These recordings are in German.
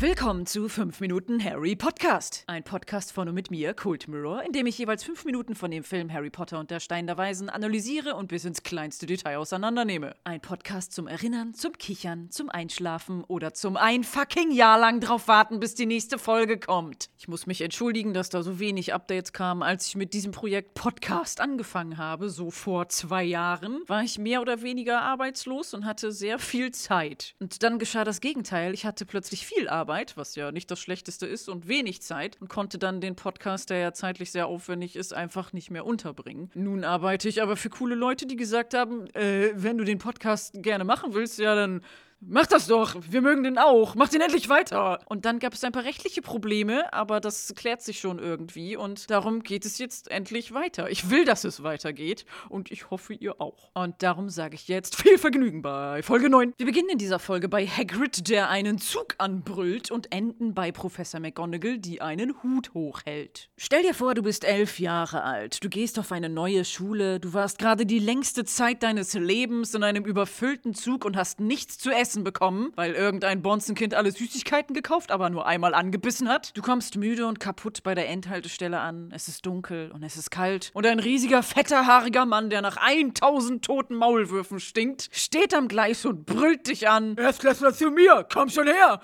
Willkommen zu 5 Minuten Harry Podcast. Ein Podcast von und mit mir, Cult Mirror, in dem ich jeweils 5 Minuten von dem Film Harry Potter und der Stein der Weisen analysiere und bis ins kleinste Detail auseinandernehme. Ein Podcast zum Erinnern, zum Kichern, zum Einschlafen oder zum ein fucking Jahr lang drauf warten, bis die nächste Folge kommt. Ich muss mich entschuldigen, dass da so wenig Updates kamen, als ich mit diesem Projekt Podcast angefangen habe, so vor zwei Jahren, war ich mehr oder weniger arbeitslos und hatte sehr viel Zeit. Und dann geschah das Gegenteil. Ich hatte plötzlich viel Arbeit, was ja nicht das Schlechteste ist, und wenig Zeit und konnte dann den Podcast, der ja zeitlich sehr aufwendig ist, einfach nicht mehr unterbringen. Nun arbeite ich aber für coole Leute, die gesagt haben, äh, wenn du den Podcast gerne machen willst, ja, dann Mach das doch, wir mögen den auch, mach den endlich weiter. Und dann gab es ein paar rechtliche Probleme, aber das klärt sich schon irgendwie und darum geht es jetzt endlich weiter. Ich will, dass es weitergeht und ich hoffe, ihr auch. Und darum sage ich jetzt viel Vergnügen bei Folge 9. Wir beginnen in dieser Folge bei Hagrid, der einen Zug anbrüllt und enden bei Professor McGonagall, die einen Hut hochhält. Stell dir vor, du bist elf Jahre alt, du gehst auf eine neue Schule, du warst gerade die längste Zeit deines Lebens in einem überfüllten Zug und hast nichts zu essen Essen bekommen, weil irgendein Bonzenkind alle Süßigkeiten gekauft, aber nur einmal angebissen hat. Du kommst müde und kaputt bei der Endhaltestelle an. Es ist dunkel und es ist kalt. Und ein riesiger, fetter, haariger Mann, der nach 1000 toten Maulwürfen stinkt, steht am Gleis und brüllt dich an. Erstklässler zu mir, komm schon her.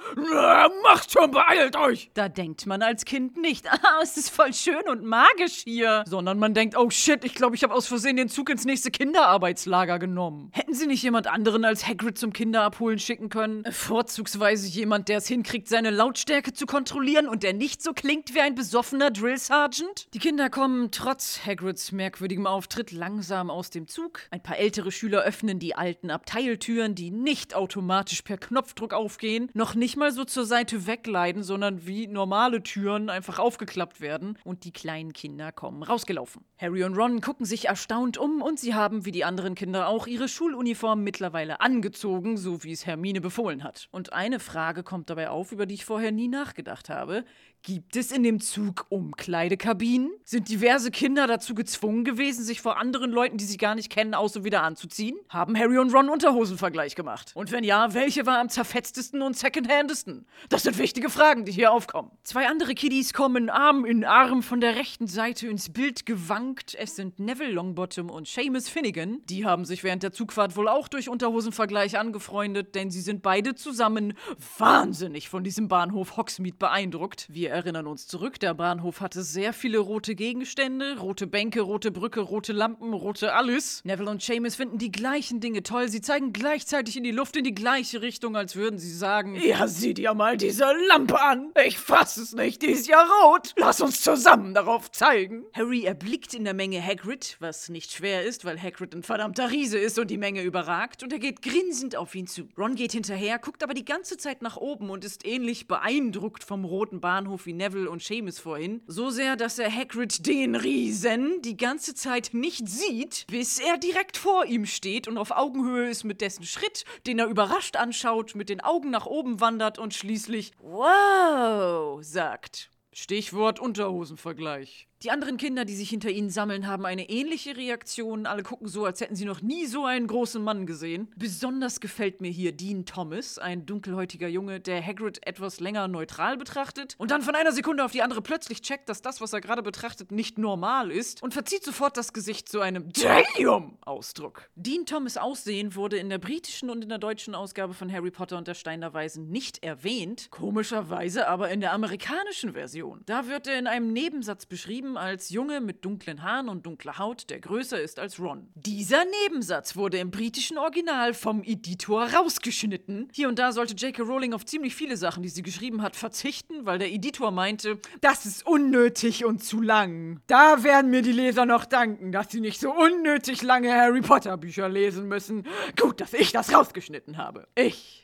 Macht schon, beeilt euch. Da denkt man als Kind nicht, ah, es ist voll schön und magisch hier. Sondern man denkt, oh shit, ich glaube, ich habe aus Versehen den Zug ins nächste Kinderarbeitslager genommen. Hätten sie nicht jemand anderen als Hagrid zum Kinderabholen schicken können. Vorzugsweise jemand, der es hinkriegt, seine Lautstärke zu kontrollieren und der nicht so klingt wie ein besoffener Drill Sergeant. Die Kinder kommen trotz Hagrids merkwürdigem Auftritt langsam aus dem Zug. Ein paar ältere Schüler öffnen die alten Abteiltüren, die nicht automatisch per Knopfdruck aufgehen, noch nicht mal so zur Seite wegleiten, sondern wie normale Türen einfach aufgeklappt werden und die kleinen Kinder kommen rausgelaufen. Harry und Ron gucken sich erstaunt um und sie haben wie die anderen Kinder auch ihre Schuluniform mittlerweile angezogen, so wie es Hermine befohlen hat. Und eine Frage kommt dabei auf, über die ich vorher nie nachgedacht habe. Gibt es in dem Zug Umkleidekabinen? Sind diverse Kinder dazu gezwungen gewesen, sich vor anderen Leuten, die sie gar nicht kennen, aus und wieder anzuziehen? Haben Harry und Ron Unterhosenvergleich gemacht? Und wenn ja, welche war am zerfetztesten und secondhandesten? Das sind wichtige Fragen, die hier aufkommen. Zwei andere Kiddies kommen Arm in Arm von der rechten Seite ins Bild gewankt. Es sind Neville Longbottom und Seamus Finnegan. Die haben sich während der Zugfahrt wohl auch durch Unterhosenvergleich angefreundet, denn sie sind beide zusammen wahnsinnig von diesem Bahnhof Hogsmeade beeindruckt. Wir erinnern uns zurück, der Bahnhof hatte sehr viele rote Gegenstände, rote Bänke, rote Brücke, rote Lampen, rote alles. Neville und Seamus finden die gleichen Dinge toll. Sie zeigen gleichzeitig in die Luft in die gleiche Richtung, als würden sie sagen: Ja, sieh dir mal diese Lampe an. Ich fass es nicht, die ist ja rot. Lass uns zusammen darauf zeigen. Harry erblickt in der Menge Hagrid, was nicht schwer ist, weil Hagrid ein verdammter Riese ist und die Menge überragt, und er geht grinsend auf ihn zu. Ron geht hinterher, guckt aber die ganze Zeit nach oben und ist ähnlich beeindruckt vom roten Bahnhof wie Neville und Seamus vorhin. So sehr, dass er Hagrid den Riesen die ganze Zeit nicht sieht, bis er direkt vor ihm steht und auf Augenhöhe ist mit dessen Schritt, den er überrascht anschaut, mit den Augen nach oben wandert und schließlich Wow sagt. Stichwort Unterhosenvergleich. Die anderen Kinder, die sich hinter ihnen sammeln, haben eine ähnliche Reaktion. Alle gucken so, als hätten sie noch nie so einen großen Mann gesehen. Besonders gefällt mir hier Dean Thomas, ein dunkelhäutiger Junge, der Hagrid etwas länger neutral betrachtet und dann von einer Sekunde auf die andere plötzlich checkt, dass das, was er gerade betrachtet, nicht normal ist und verzieht sofort das Gesicht zu einem Damn-Ausdruck. Dean Thomas Aussehen wurde in der britischen und in der deutschen Ausgabe von Harry Potter und der Stein der Weisen nicht erwähnt, komischerweise aber in der amerikanischen Version. Da wird er in einem Nebensatz beschrieben, als Junge mit dunklen Haaren und dunkler Haut, der größer ist als Ron. Dieser Nebensatz wurde im britischen Original vom Editor rausgeschnitten. Hier und da sollte J.K. Rowling auf ziemlich viele Sachen, die sie geschrieben hat, verzichten, weil der Editor meinte, das ist unnötig und zu lang. Da werden mir die Leser noch danken, dass sie nicht so unnötig lange Harry Potter Bücher lesen müssen. Gut, dass ich das rausgeschnitten habe. Ich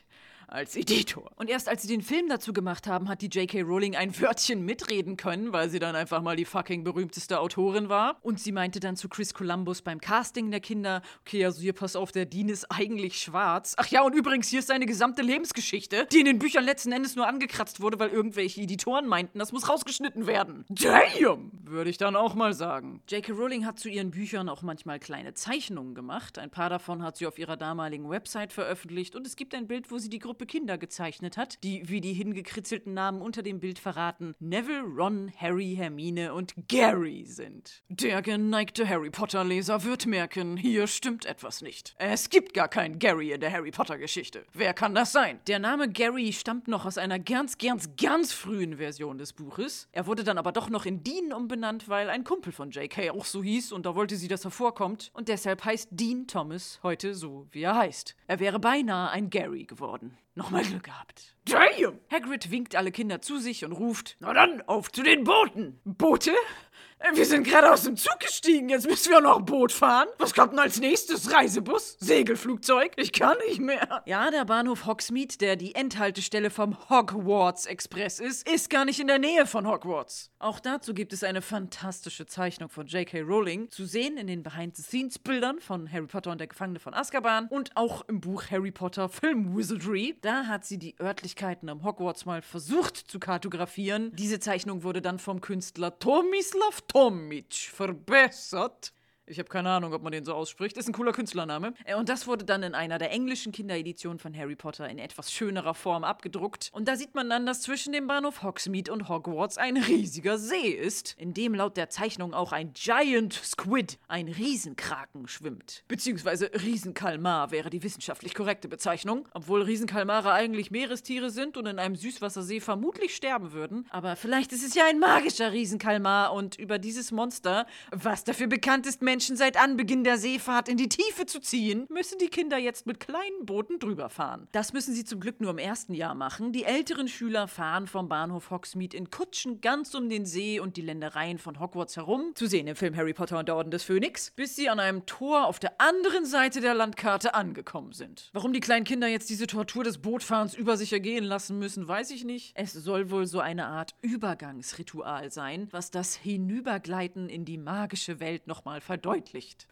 als Editor. Und erst als sie den Film dazu gemacht haben, hat die J.K. Rowling ein Wörtchen mitreden können, weil sie dann einfach mal die fucking berühmteste Autorin war. Und sie meinte dann zu Chris Columbus beim Casting der Kinder, okay, also hier pass auf, der Dean ist eigentlich schwarz. Ach ja, und übrigens, hier ist seine gesamte Lebensgeschichte, die in den Büchern letzten Endes nur angekratzt wurde, weil irgendwelche Editoren meinten, das muss rausgeschnitten werden. Damn! Würde ich dann auch mal sagen. J.K. Rowling hat zu ihren Büchern auch manchmal kleine Zeichnungen gemacht. Ein paar davon hat sie auf ihrer damaligen Website veröffentlicht und es gibt ein Bild, wo sie die Gruppe Kinder gezeichnet hat, die, wie die hingekritzelten Namen unter dem Bild verraten, Neville, Ron, Harry, Hermine und Gary sind. Der geneigte Harry Potter-Leser wird merken, hier stimmt etwas nicht. Es gibt gar keinen Gary in der Harry Potter-Geschichte. Wer kann das sein? Der Name Gary stammt noch aus einer ganz, ganz, ganz frühen Version des Buches. Er wurde dann aber doch noch in Dean umbenannt, weil ein Kumpel von J.K. auch so hieß und da wollte sie, dass er vorkommt. Und deshalb heißt Dean Thomas heute so, wie er heißt. Er wäre beinahe ein Gary geworden. Nochmal Glück gehabt. Damn! Hagrid winkt alle Kinder zu sich und ruft: Na dann, auf zu den Booten! Boote? Wir sind gerade aus dem Zug gestiegen, jetzt müssen wir noch Boot fahren. Was kommt denn als nächstes? Reisebus? Segelflugzeug? Ich kann nicht mehr. Ja, der Bahnhof Hogsmeade, der die Endhaltestelle vom Hogwarts Express ist, ist gar nicht in der Nähe von Hogwarts. Auch dazu gibt es eine fantastische Zeichnung von J.K. Rowling, zu sehen in den Behind-the-Scenes-Bildern von Harry Potter und der Gefangene von Azkaban und auch im Buch Harry Potter Film Wizardry. Da hat sie die Örtlichkeiten am Hogwarts mal versucht zu kartografieren. Diese Zeichnung wurde dann vom Künstler Tomislav Tomic förbessat Ich habe keine Ahnung, ob man den so ausspricht. Ist ein cooler Künstlername. Äh, Und das wurde dann in einer der englischen Kindereditionen von Harry Potter in etwas schönerer Form abgedruckt. Und da sieht man dann, dass zwischen dem Bahnhof Hogsmeade und Hogwarts ein riesiger See ist, in dem laut der Zeichnung auch ein Giant Squid, ein Riesenkraken, schwimmt. Beziehungsweise Riesenkalmar wäre die wissenschaftlich korrekte Bezeichnung. Obwohl Riesenkalmare eigentlich Meerestiere sind und in einem Süßwassersee vermutlich sterben würden. Aber vielleicht ist es ja ein magischer Riesenkalmar und über dieses Monster, was dafür bekannt ist, Menschen seit Anbeginn der Seefahrt in die Tiefe zu ziehen, müssen die Kinder jetzt mit kleinen Booten drüber fahren. Das müssen sie zum Glück nur im ersten Jahr machen. Die älteren Schüler fahren vom Bahnhof Hogsmeade in Kutschen ganz um den See und die Ländereien von Hogwarts herum, zu sehen im Film Harry Potter und der Orden des Phönix, bis sie an einem Tor auf der anderen Seite der Landkarte angekommen sind. Warum die kleinen Kinder jetzt diese Tortur des Bootfahrens über sich ergehen lassen müssen, weiß ich nicht. Es soll wohl so eine Art Übergangsritual sein, was das Hinübergleiten in die magische Welt nochmal verdeutlicht.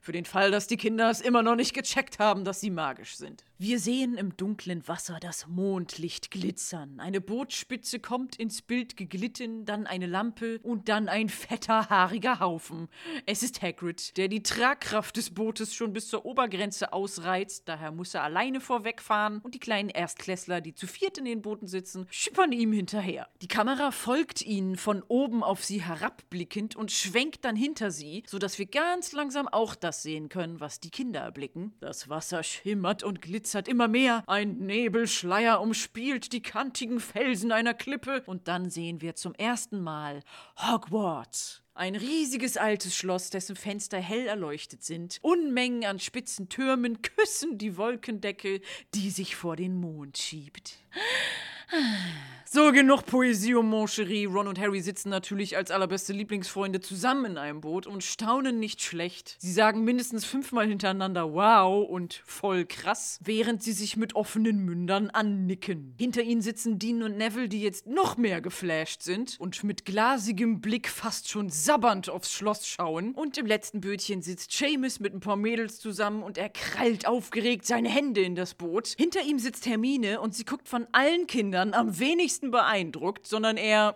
Für den Fall, dass die Kinder es immer noch nicht gecheckt haben, dass sie magisch sind. Wir sehen im dunklen Wasser das Mondlicht glitzern. Eine Bootspitze kommt ins Bild geglitten, dann eine Lampe und dann ein fetter, haariger Haufen. Es ist Hagrid, der die Tragkraft des Bootes schon bis zur Obergrenze ausreizt. Daher muss er alleine vorwegfahren und die kleinen Erstklässler, die zu viert in den Booten sitzen, schippern ihm hinterher. Die Kamera folgt ihnen von oben auf sie herabblickend und schwenkt dann hinter sie, sodass wir ganz langsam auch das sehen können, was die Kinder erblicken. Das Wasser schimmert und glitzert immer mehr. Ein Nebelschleier umspielt die kantigen Felsen einer Klippe und dann sehen wir zum ersten Mal Hogwarts. Ein riesiges altes Schloss, dessen Fenster hell erleuchtet sind. Unmengen an spitzen Türmen küssen die Wolkendecke, die sich vor den Mond schiebt. So, genug Poesie und Moncherie. Ron und Harry sitzen natürlich als allerbeste Lieblingsfreunde zusammen in einem Boot und staunen nicht schlecht. Sie sagen mindestens fünfmal hintereinander wow und voll krass, während sie sich mit offenen Mündern annicken. Hinter ihnen sitzen Dean und Neville, die jetzt noch mehr geflasht sind und mit glasigem Blick fast schon sabbernd aufs Schloss schauen. Und im letzten Bötchen sitzt Seamus mit ein paar Mädels zusammen und er krallt aufgeregt seine Hände in das Boot. Hinter ihm sitzt Hermine und sie guckt von allen Kindern am wenigsten beeindruckt, sondern eher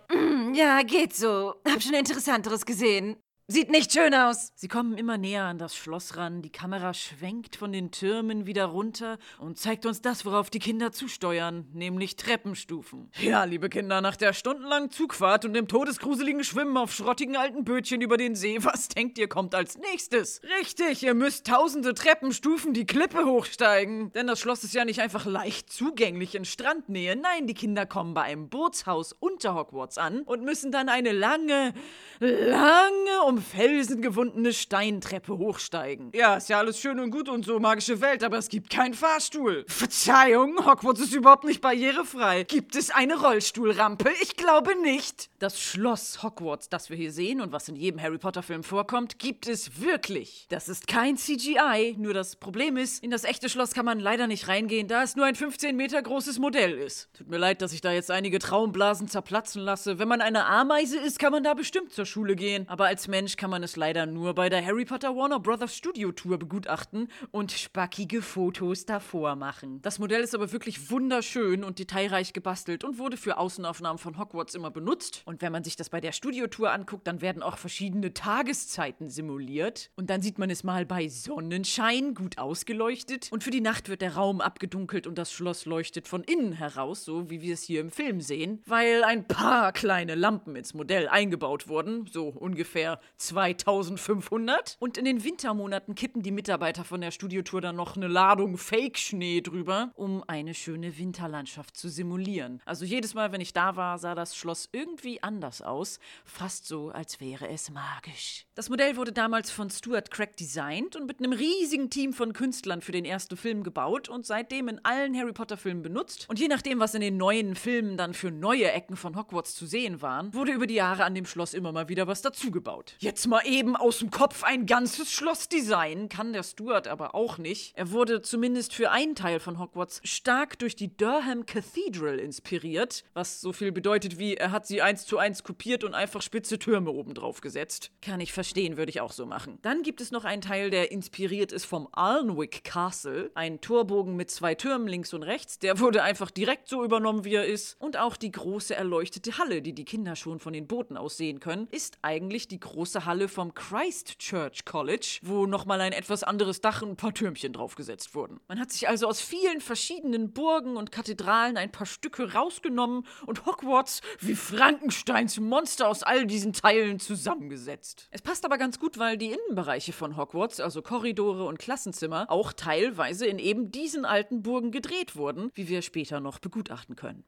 Ja, geht so. Hab schon Interessanteres gesehen. Sieht nicht schön aus. Sie kommen immer näher an das Schloss ran, die Kamera schwenkt von den Türmen wieder runter und zeigt uns das, worauf die Kinder zusteuern, nämlich Treppenstufen. Ja, liebe Kinder, nach der stundenlangen Zugfahrt und dem todesgruseligen Schwimmen auf schrottigen alten Bötchen über den See, was denkt ihr kommt als nächstes? Richtig, ihr müsst tausende Treppenstufen die Klippe hochsteigen. Denn das Schloss ist ja nicht einfach leicht zugänglich in Strandnähe. Nein, die Kinder kommen bei einem Bootshaus unter Hogwarts an und müssen dann eine lange, lange, um um Felsen gewundene Steintreppe hochsteigen. Ja, ist ja alles schön und gut und so, magische Welt, aber es gibt keinen Fahrstuhl. Verzeihung, Hogwarts ist überhaupt nicht barrierefrei. Gibt es eine Rollstuhlrampe? Ich glaube nicht. Das Schloss Hogwarts, das wir hier sehen und was in jedem Harry Potter-Film vorkommt, gibt es wirklich. Das ist kein CGI, nur das Problem ist, in das echte Schloss kann man leider nicht reingehen, da es nur ein 15 Meter großes Modell ist. Tut mir leid, dass ich da jetzt einige Traumblasen zerplatzen lasse. Wenn man eine Ameise ist, kann man da bestimmt zur Schule gehen. Aber als Mensch kann man es leider nur bei der Harry Potter Warner Brothers Studio Tour begutachten und spackige Fotos davor machen. Das Modell ist aber wirklich wunderschön und detailreich gebastelt und wurde für Außenaufnahmen von Hogwarts immer benutzt. Und wenn man sich das bei der Studio Tour anguckt, dann werden auch verschiedene Tageszeiten simuliert. Und dann sieht man es mal bei Sonnenschein gut ausgeleuchtet. Und für die Nacht wird der Raum abgedunkelt und das Schloss leuchtet von innen heraus, so wie wir es hier im Film sehen, weil ein paar kleine Lampen ins Modell eingebaut wurden, so ungefähr 2500. Und in den Wintermonaten kippen die Mitarbeiter von der Studiotour dann noch eine Ladung Fake-Schnee drüber, um eine schöne Winterlandschaft zu simulieren. Also jedes Mal, wenn ich da war, sah das Schloss irgendwie anders aus, fast so, als wäre es magisch. Das Modell wurde damals von Stuart Craig designt und mit einem riesigen Team von Künstlern für den ersten Film gebaut und seitdem in allen Harry Potter Filmen benutzt. Und je nachdem, was in den neuen Filmen dann für neue Ecken von Hogwarts zu sehen waren, wurde über die Jahre an dem Schloss immer mal wieder was dazugebaut. Jetzt mal eben aus dem Kopf ein ganzes Schloss designen, kann der Stuart aber auch nicht. Er wurde zumindest für einen Teil von Hogwarts stark durch die Durham Cathedral inspiriert, was so viel bedeutet wie, er hat sie eins zu eins kopiert und einfach spitze Türme oben drauf gesetzt. Kann ich verstehen, würde ich auch so machen. Dann gibt es noch einen Teil, der inspiriert ist vom Alnwick Castle, ein Torbogen mit zwei Türmen links und rechts, der wurde einfach direkt so übernommen, wie er ist. Und auch die große erleuchtete Halle, die die Kinder schon von den Booten aus sehen können, ist eigentlich die große Halle vom Christchurch College, wo nochmal ein etwas anderes Dach und ein paar Türmchen draufgesetzt wurden. Man hat sich also aus vielen verschiedenen Burgen und Kathedralen ein paar Stücke rausgenommen und Hogwarts wie Frankensteins Monster aus all diesen Teilen zusammengesetzt. Es passt aber ganz gut, weil die Innenbereiche von Hogwarts, also Korridore und Klassenzimmer, auch teilweise in eben diesen alten Burgen gedreht wurden, wie wir später noch begutachten können.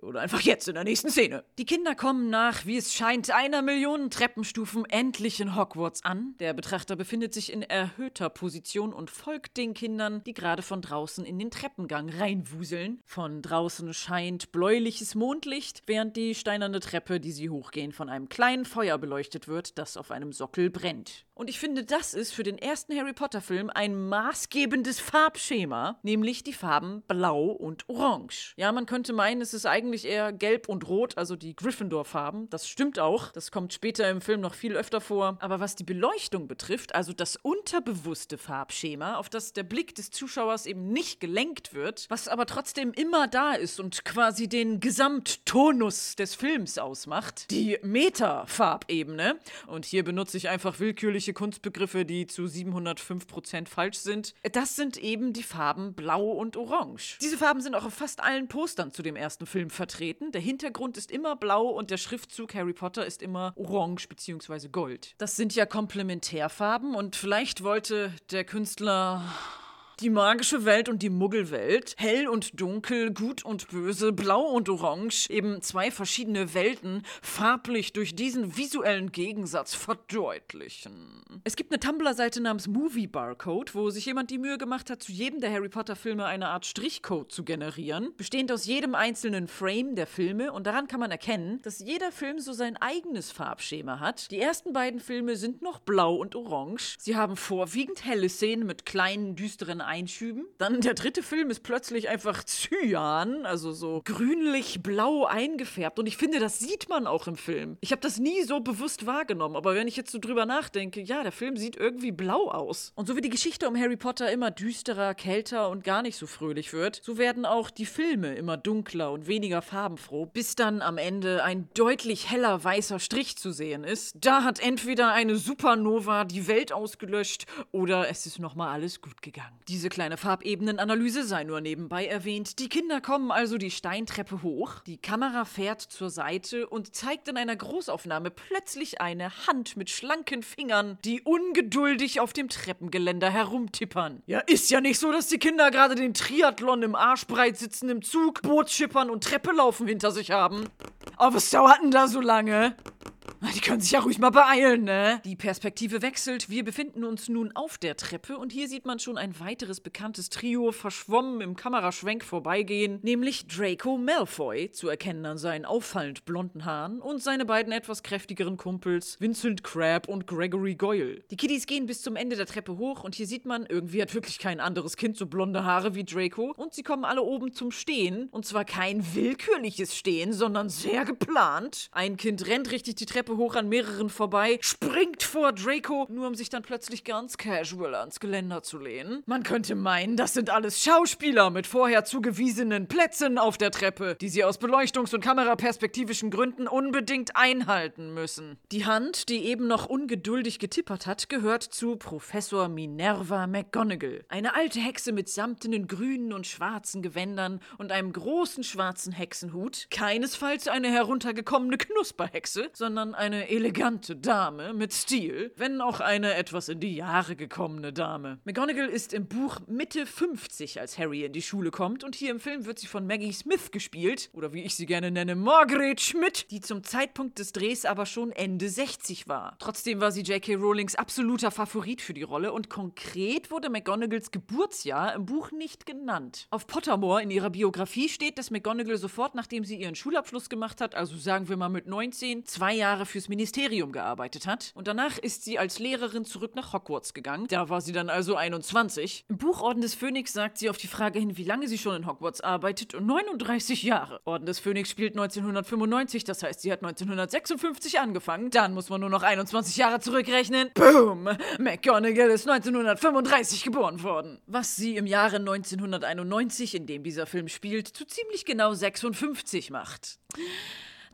Oder einfach jetzt in der nächsten Szene. Die Kinder kommen nach, wie es scheint, einer Million Treppenstufen endlich in Hogwarts an. Der Betrachter befindet sich in erhöhter Position und folgt den Kindern, die gerade von draußen in den Treppengang reinwuseln. Von draußen scheint bläuliches Mondlicht, während die steinerne Treppe, die sie hochgehen, von einem kleinen Feuer beleuchtet wird, das auf einem Sockel brennt. Und ich finde, das ist für den ersten Harry Potter-Film ein maßgebendes Farbschema, nämlich die Farben Blau und Orange. Ja, man könnte meinen, es ist eigentlich eher Gelb und Rot, also die Gryffindor-Farben. Das stimmt auch. Das kommt später im Film noch viel öfter vor. Aber was die Beleuchtung betrifft, also das unterbewusste Farbschema, auf das der Blick des Zuschauers eben nicht gelenkt wird, was aber trotzdem immer da ist und quasi den Gesamttonus des Films ausmacht, die Meta-Farbebene. Und hier benutze ich einfach willkürliche Kunstbegriffe, die zu 705% falsch sind. Das sind eben die Farben Blau und Orange. Diese Farben sind auch auf fast allen Postern zu dem ersten Film vertreten. Der Hintergrund ist immer blau und der Schriftzug Harry Potter ist immer orange bzw. gold. Das sind ja Komplementärfarben und vielleicht wollte der Künstler die magische Welt und die Muggelwelt, hell und dunkel, gut und böse, blau und orange, eben zwei verschiedene Welten, farblich durch diesen visuellen Gegensatz verdeutlichen. Es gibt eine Tumblr-Seite namens Movie Barcode, wo sich jemand die Mühe gemacht hat, zu jedem der Harry Potter-Filme eine Art Strichcode zu generieren, bestehend aus jedem einzelnen Frame der Filme und daran kann man erkennen, dass jeder Film so sein eigenes Farbschema hat. Die ersten beiden Filme sind noch blau und orange. Sie haben vorwiegend helle Szenen mit kleinen, düsteren Einschüben. Dann der dritte Film ist plötzlich einfach Cyan, also so grünlich-blau eingefärbt. Und ich finde, das sieht man auch im Film. Ich habe das nie so bewusst wahrgenommen, aber wenn ich jetzt so drüber nachdenke, ja, der Film sieht irgendwie blau aus. Und so wie die Geschichte um Harry Potter immer düsterer, kälter und gar nicht so fröhlich wird, so werden auch die Filme immer dunkler und weniger farbenfroh, bis dann am Ende ein deutlich heller weißer Strich zu sehen ist. Da hat entweder eine Supernova die Welt ausgelöscht oder es ist nochmal alles gut gegangen. Diese kleine Farbebenenanalyse sei nur nebenbei erwähnt. Die Kinder kommen also die Steintreppe hoch, die Kamera fährt zur Seite und zeigt in einer Großaufnahme plötzlich eine Hand mit schlanken Fingern, die ungeduldig auf dem Treppengeländer herumtippern. Ja, ist ja nicht so, dass die Kinder gerade den Triathlon im Arschbreit sitzen im Zug, Boot schippern und Treppe laufen hinter sich haben. Aber was dauert denn da so lange? Die können sich ja ruhig mal beeilen, ne? Die Perspektive wechselt. Wir befinden uns nun auf der Treppe und hier sieht man schon ein weiteres bekanntes Trio verschwommen im Kameraschwenk vorbeigehen, nämlich Draco Malfoy, zu erkennen an seinen auffallend blonden Haaren, und seine beiden etwas kräftigeren Kumpels Vincent Crabbe und Gregory Goyle. Die Kiddies gehen bis zum Ende der Treppe hoch und hier sieht man, irgendwie hat wirklich kein anderes Kind so blonde Haare wie Draco und sie kommen alle oben zum Stehen und zwar kein willkürliches Stehen, sondern sehr geplant. Ein Kind rennt richtig die Treppe hoch an mehreren vorbei, springt vor Draco, nur um sich dann plötzlich ganz casual ans Geländer zu lehnen. Man könnte meinen, das sind alles Schauspieler mit vorher zugewiesenen Plätzen auf der Treppe, die sie aus Beleuchtungs- und kameraperspektivischen Gründen unbedingt einhalten müssen. Die Hand, die eben noch ungeduldig getippert hat, gehört zu Professor Minerva McGonagall. Eine alte Hexe mit samtenen grünen und schwarzen Gewändern und einem großen schwarzen Hexenhut. Keinesfalls eine heruntergekommene Knusperhexe, sondern eine elegante Dame mit Stil, wenn auch eine etwas in die Jahre gekommene Dame. McGonagall ist im Buch Mitte 50, als Harry in die Schule kommt und hier im Film wird sie von Maggie Smith gespielt, oder wie ich sie gerne nenne, Margaret Schmidt, die zum Zeitpunkt des Drehs aber schon Ende 60 war. Trotzdem war sie J.K. Rowlings absoluter Favorit für die Rolle und konkret wurde McGonagalls Geburtsjahr im Buch nicht genannt. Auf Pottermore in ihrer Biografie steht, dass McGonagall sofort, nachdem sie ihren Schulabschluss gemacht hat, also sagen wir mal mit 19, zwei Jahre fürs Ministerium gearbeitet hat. Und danach ist sie als Lehrerin zurück nach Hogwarts gegangen. Da war sie dann also 21. Im Buch Orden des Phönix sagt sie auf die Frage hin, wie lange sie schon in Hogwarts arbeitet, 39 Jahre. Orden des Phönix spielt 1995, das heißt, sie hat 1956 angefangen. Dann muss man nur noch 21 Jahre zurückrechnen. Boom! McGonagall ist 1935 geboren worden. Was sie im Jahre 1991, in dem dieser Film spielt, zu ziemlich genau 56 macht.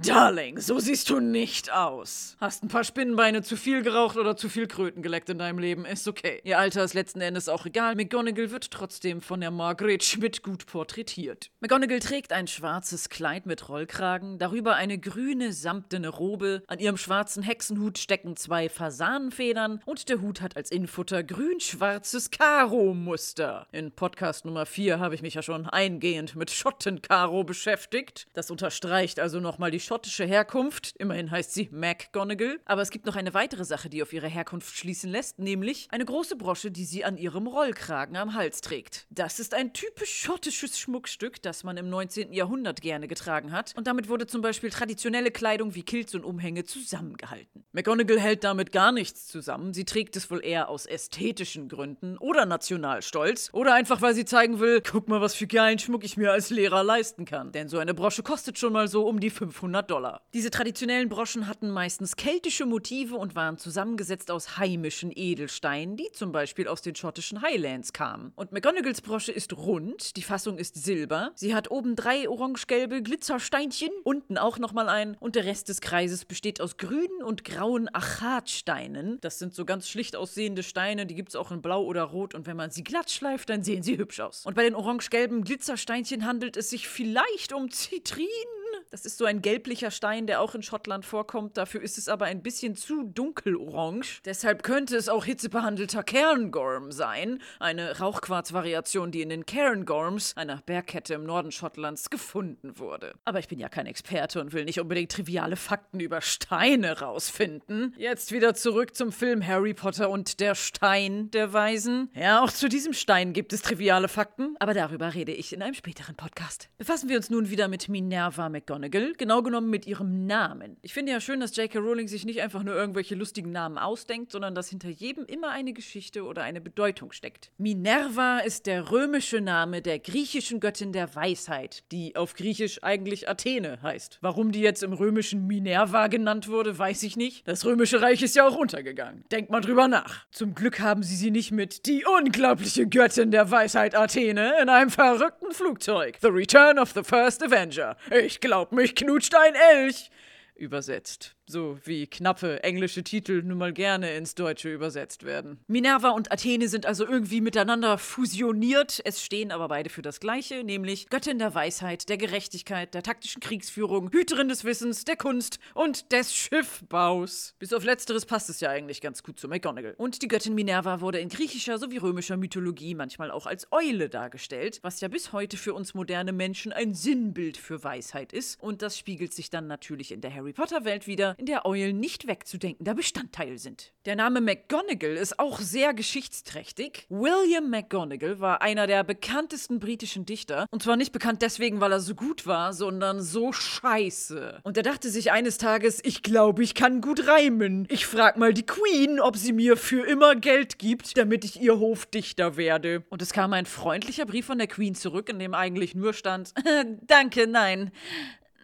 Darling, so siehst du nicht aus. Hast ein paar Spinnenbeine zu viel geraucht oder zu viel Kröten geleckt in deinem Leben, ist okay. Ihr Alter ist letzten Endes auch egal. McGonagall wird trotzdem von der Margaret Schmidt gut porträtiert. McGonagall trägt ein schwarzes Kleid mit Rollkragen, darüber eine grüne samtene Robe. An ihrem schwarzen Hexenhut stecken zwei Fasanenfedern und der Hut hat als Infutter grün-schwarzes Karo-Muster. In Podcast Nummer 4 habe ich mich ja schon eingehend mit Schottenkaro beschäftigt. Das unterstreicht also nochmal die schottische Herkunft. Immerhin heißt sie McGonagall. Aber es gibt noch eine weitere Sache, die auf ihre Herkunft schließen lässt, nämlich eine große Brosche, die sie an ihrem Rollkragen am Hals trägt. Das ist ein typisch schottisches Schmuckstück, das man im 19. Jahrhundert gerne getragen hat. Und damit wurde zum Beispiel traditionelle Kleidung wie Kilts und Umhänge zusammengehalten. McGonagall hält damit gar nichts zusammen. Sie trägt es wohl eher aus ästhetischen Gründen oder Nationalstolz oder einfach, weil sie zeigen will, guck mal, was für geilen Schmuck ich mir als Lehrer leisten kann. Denn so eine Brosche kostet schon mal so um die 500 Dollar. Diese traditionellen Broschen hatten meistens keltische Motive und waren zusammengesetzt aus heimischen Edelsteinen, die zum Beispiel aus den schottischen Highlands kamen. Und McGonagalls Brosche ist rund, die Fassung ist silber, sie hat oben drei orange-gelbe Glitzersteinchen, unten auch nochmal ein und der Rest des Kreises besteht aus grünen und grauen Achatsteinen. Das sind so ganz schlicht aussehende Steine, die gibt es auch in blau oder rot und wenn man sie glatt schleift, dann sehen sie hübsch aus. Und bei den orange-gelben Glitzersteinchen handelt es sich vielleicht um Zitrinen. Das ist so ein gelblicher Stein, der auch in Schottland vorkommt. Dafür ist es aber ein bisschen zu dunkelorange. Deshalb könnte es auch hitzebehandelter Cairngorm sein. Eine Rauchquarz-Variation, die in den Cairngorms, einer Bergkette im Norden Schottlands, gefunden wurde. Aber ich bin ja kein Experte und will nicht unbedingt triviale Fakten über Steine rausfinden. Jetzt wieder zurück zum Film Harry Potter und der Stein der Weisen. Ja, auch zu diesem Stein gibt es triviale Fakten, aber darüber rede ich in einem späteren Podcast. Befassen wir uns nun wieder mit Minerva McGonagall, genau genommen mit ihrem Namen. Ich finde ja schön, dass J.K. Rowling sich nicht einfach nur irgendwelche lustigen Namen ausdenkt, sondern dass hinter jedem immer eine Geschichte oder eine Bedeutung steckt. Minerva ist der römische Name der griechischen Göttin der Weisheit, die auf Griechisch eigentlich Athene heißt. Warum die jetzt im römischen Minerva genannt wurde, weiß ich nicht. Das römische Reich ist ja auch untergegangen. Denkt mal drüber nach. Zum Glück haben sie sie nicht mit die unglaubliche Göttin der Weisheit Athene in einem verrückten Flugzeug. The Return of the First Avenger. Ich glaub, mich knutscht ein Elch. Übersetzt so wie knappe englische Titel nun mal gerne ins Deutsche übersetzt werden. Minerva und Athene sind also irgendwie miteinander fusioniert, es stehen aber beide für das Gleiche, nämlich Göttin der Weisheit, der Gerechtigkeit, der taktischen Kriegsführung, Hüterin des Wissens, der Kunst und des Schiffbaus. Bis auf letzteres passt es ja eigentlich ganz gut zu McGonagall. Und die Göttin Minerva wurde in griechischer sowie römischer Mythologie manchmal auch als Eule dargestellt, was ja bis heute für uns moderne Menschen ein Sinnbild für Weisheit ist und das spiegelt sich dann natürlich in der Harry Potter Welt wieder, in der Eulen nicht wegzudenkender Bestandteil sind. Der Name McGonagall ist auch sehr geschichtsträchtig. William McGonagall war einer der bekanntesten britischen Dichter. Und zwar nicht bekannt deswegen, weil er so gut war, sondern so scheiße. Und er dachte sich eines Tages, ich glaube, ich kann gut reimen. Ich frag mal die Queen, ob sie mir für immer Geld gibt, damit ich ihr Hofdichter werde. Und es kam ein freundlicher Brief von der Queen zurück, in dem eigentlich nur stand, danke, nein.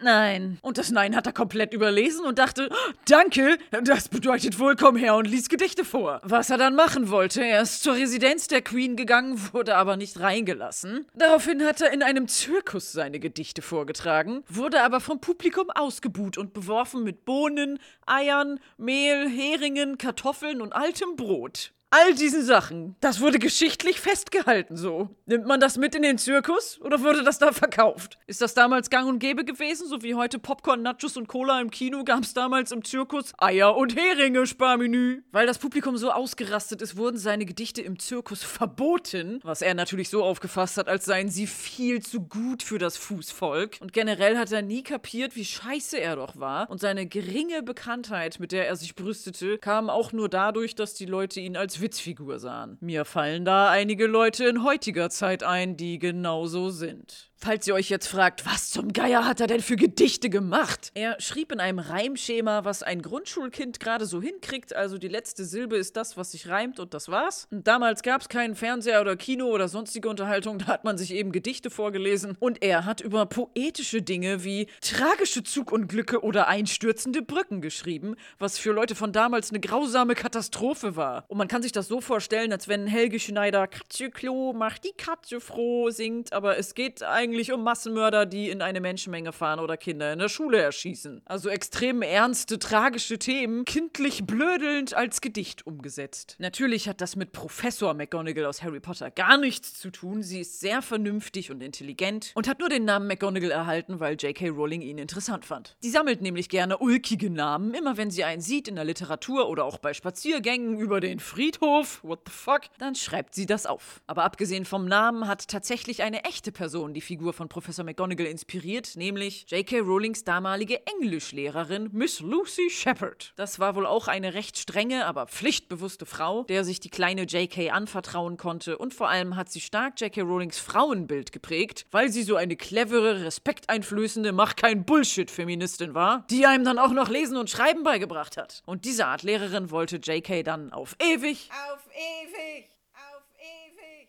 Nein. Und das Nein hat er komplett überlesen und dachte, danke, das bedeutet wohl, komm her und lies Gedichte vor. Was er dann machen wollte, er ist zur Residenz der Queen gegangen, wurde aber nicht reingelassen. Daraufhin hat er in einem Zirkus seine Gedichte vorgetragen, wurde aber vom Publikum ausgebuht und beworfen mit Bohnen, Eiern, Mehl, Heringen, Kartoffeln und altem Brot all diesen Sachen, das wurde geschichtlich festgehalten so. Nimmt man das mit in den Zirkus oder wurde das da verkauft? Ist das damals gang und gäbe gewesen, so wie heute Popcorn, Nachos und Cola im Kino, gab es damals im Zirkus Eier und Heringe Sparmenü? Weil das Publikum so ausgerastet ist, wurden seine Gedichte im Zirkus verboten, was er natürlich so aufgefasst hat, als seien sie viel zu gut für das Fußvolk. Und generell hat er nie kapiert, wie scheiße er doch war. Und seine geringe Bekanntheit, mit der er sich brüstete, kam auch nur dadurch, dass die Leute ihn als Witzfigur sahen. Mir fallen da einige Leute in heutiger Zeit ein, die genauso sind. Falls ihr euch jetzt fragt, was zum Geier hat er denn für Gedichte gemacht? Er schrieb in einem Reimschema, was ein Grundschulkind gerade so hinkriegt. Also die letzte Silbe ist das, was sich reimt und das war's. Und damals gab es keinen Fernseher oder Kino oder sonstige Unterhaltung. Da hat man sich eben Gedichte vorgelesen. Und er hat über poetische Dinge wie tragische Zugunglücke oder einstürzende Brücken geschrieben, was für Leute von damals eine grausame Katastrophe war. Und man kann sich das so vorstellen, als wenn Helge Schneider Katze Klo macht die Katze froh singt. Aber es geht eigentlich eigentlich um Massenmörder, die in eine Menschenmenge fahren oder Kinder in der Schule erschießen. Also extrem ernste, tragische Themen, kindlich blödelnd als Gedicht umgesetzt. Natürlich hat das mit Professor McGonagall aus Harry Potter gar nichts zu tun. Sie ist sehr vernünftig und intelligent und hat nur den Namen McGonagall erhalten, weil J.K. Rowling ihn interessant fand. Sie sammelt nämlich gerne ulkige Namen, immer wenn sie einen sieht in der Literatur oder auch bei Spaziergängen über den Friedhof, what the fuck, dann schreibt sie das auf. Aber abgesehen vom Namen hat tatsächlich eine echte Person die Figur Figur von Professor McGonagall inspiriert, nämlich J.K. Rowlings damalige Englischlehrerin Miss Lucy Shepard. Das war wohl auch eine recht strenge, aber pflichtbewusste Frau, der sich die kleine J.K. anvertrauen konnte und vor allem hat sie stark J.K. Rowlings Frauenbild geprägt, weil sie so eine clevere, respekteinflößende, mach kein Bullshit-Feministin war, die einem dann auch noch Lesen und Schreiben beigebracht hat. Und diese Art Lehrerin wollte J.K. dann auf ewig, auf ewig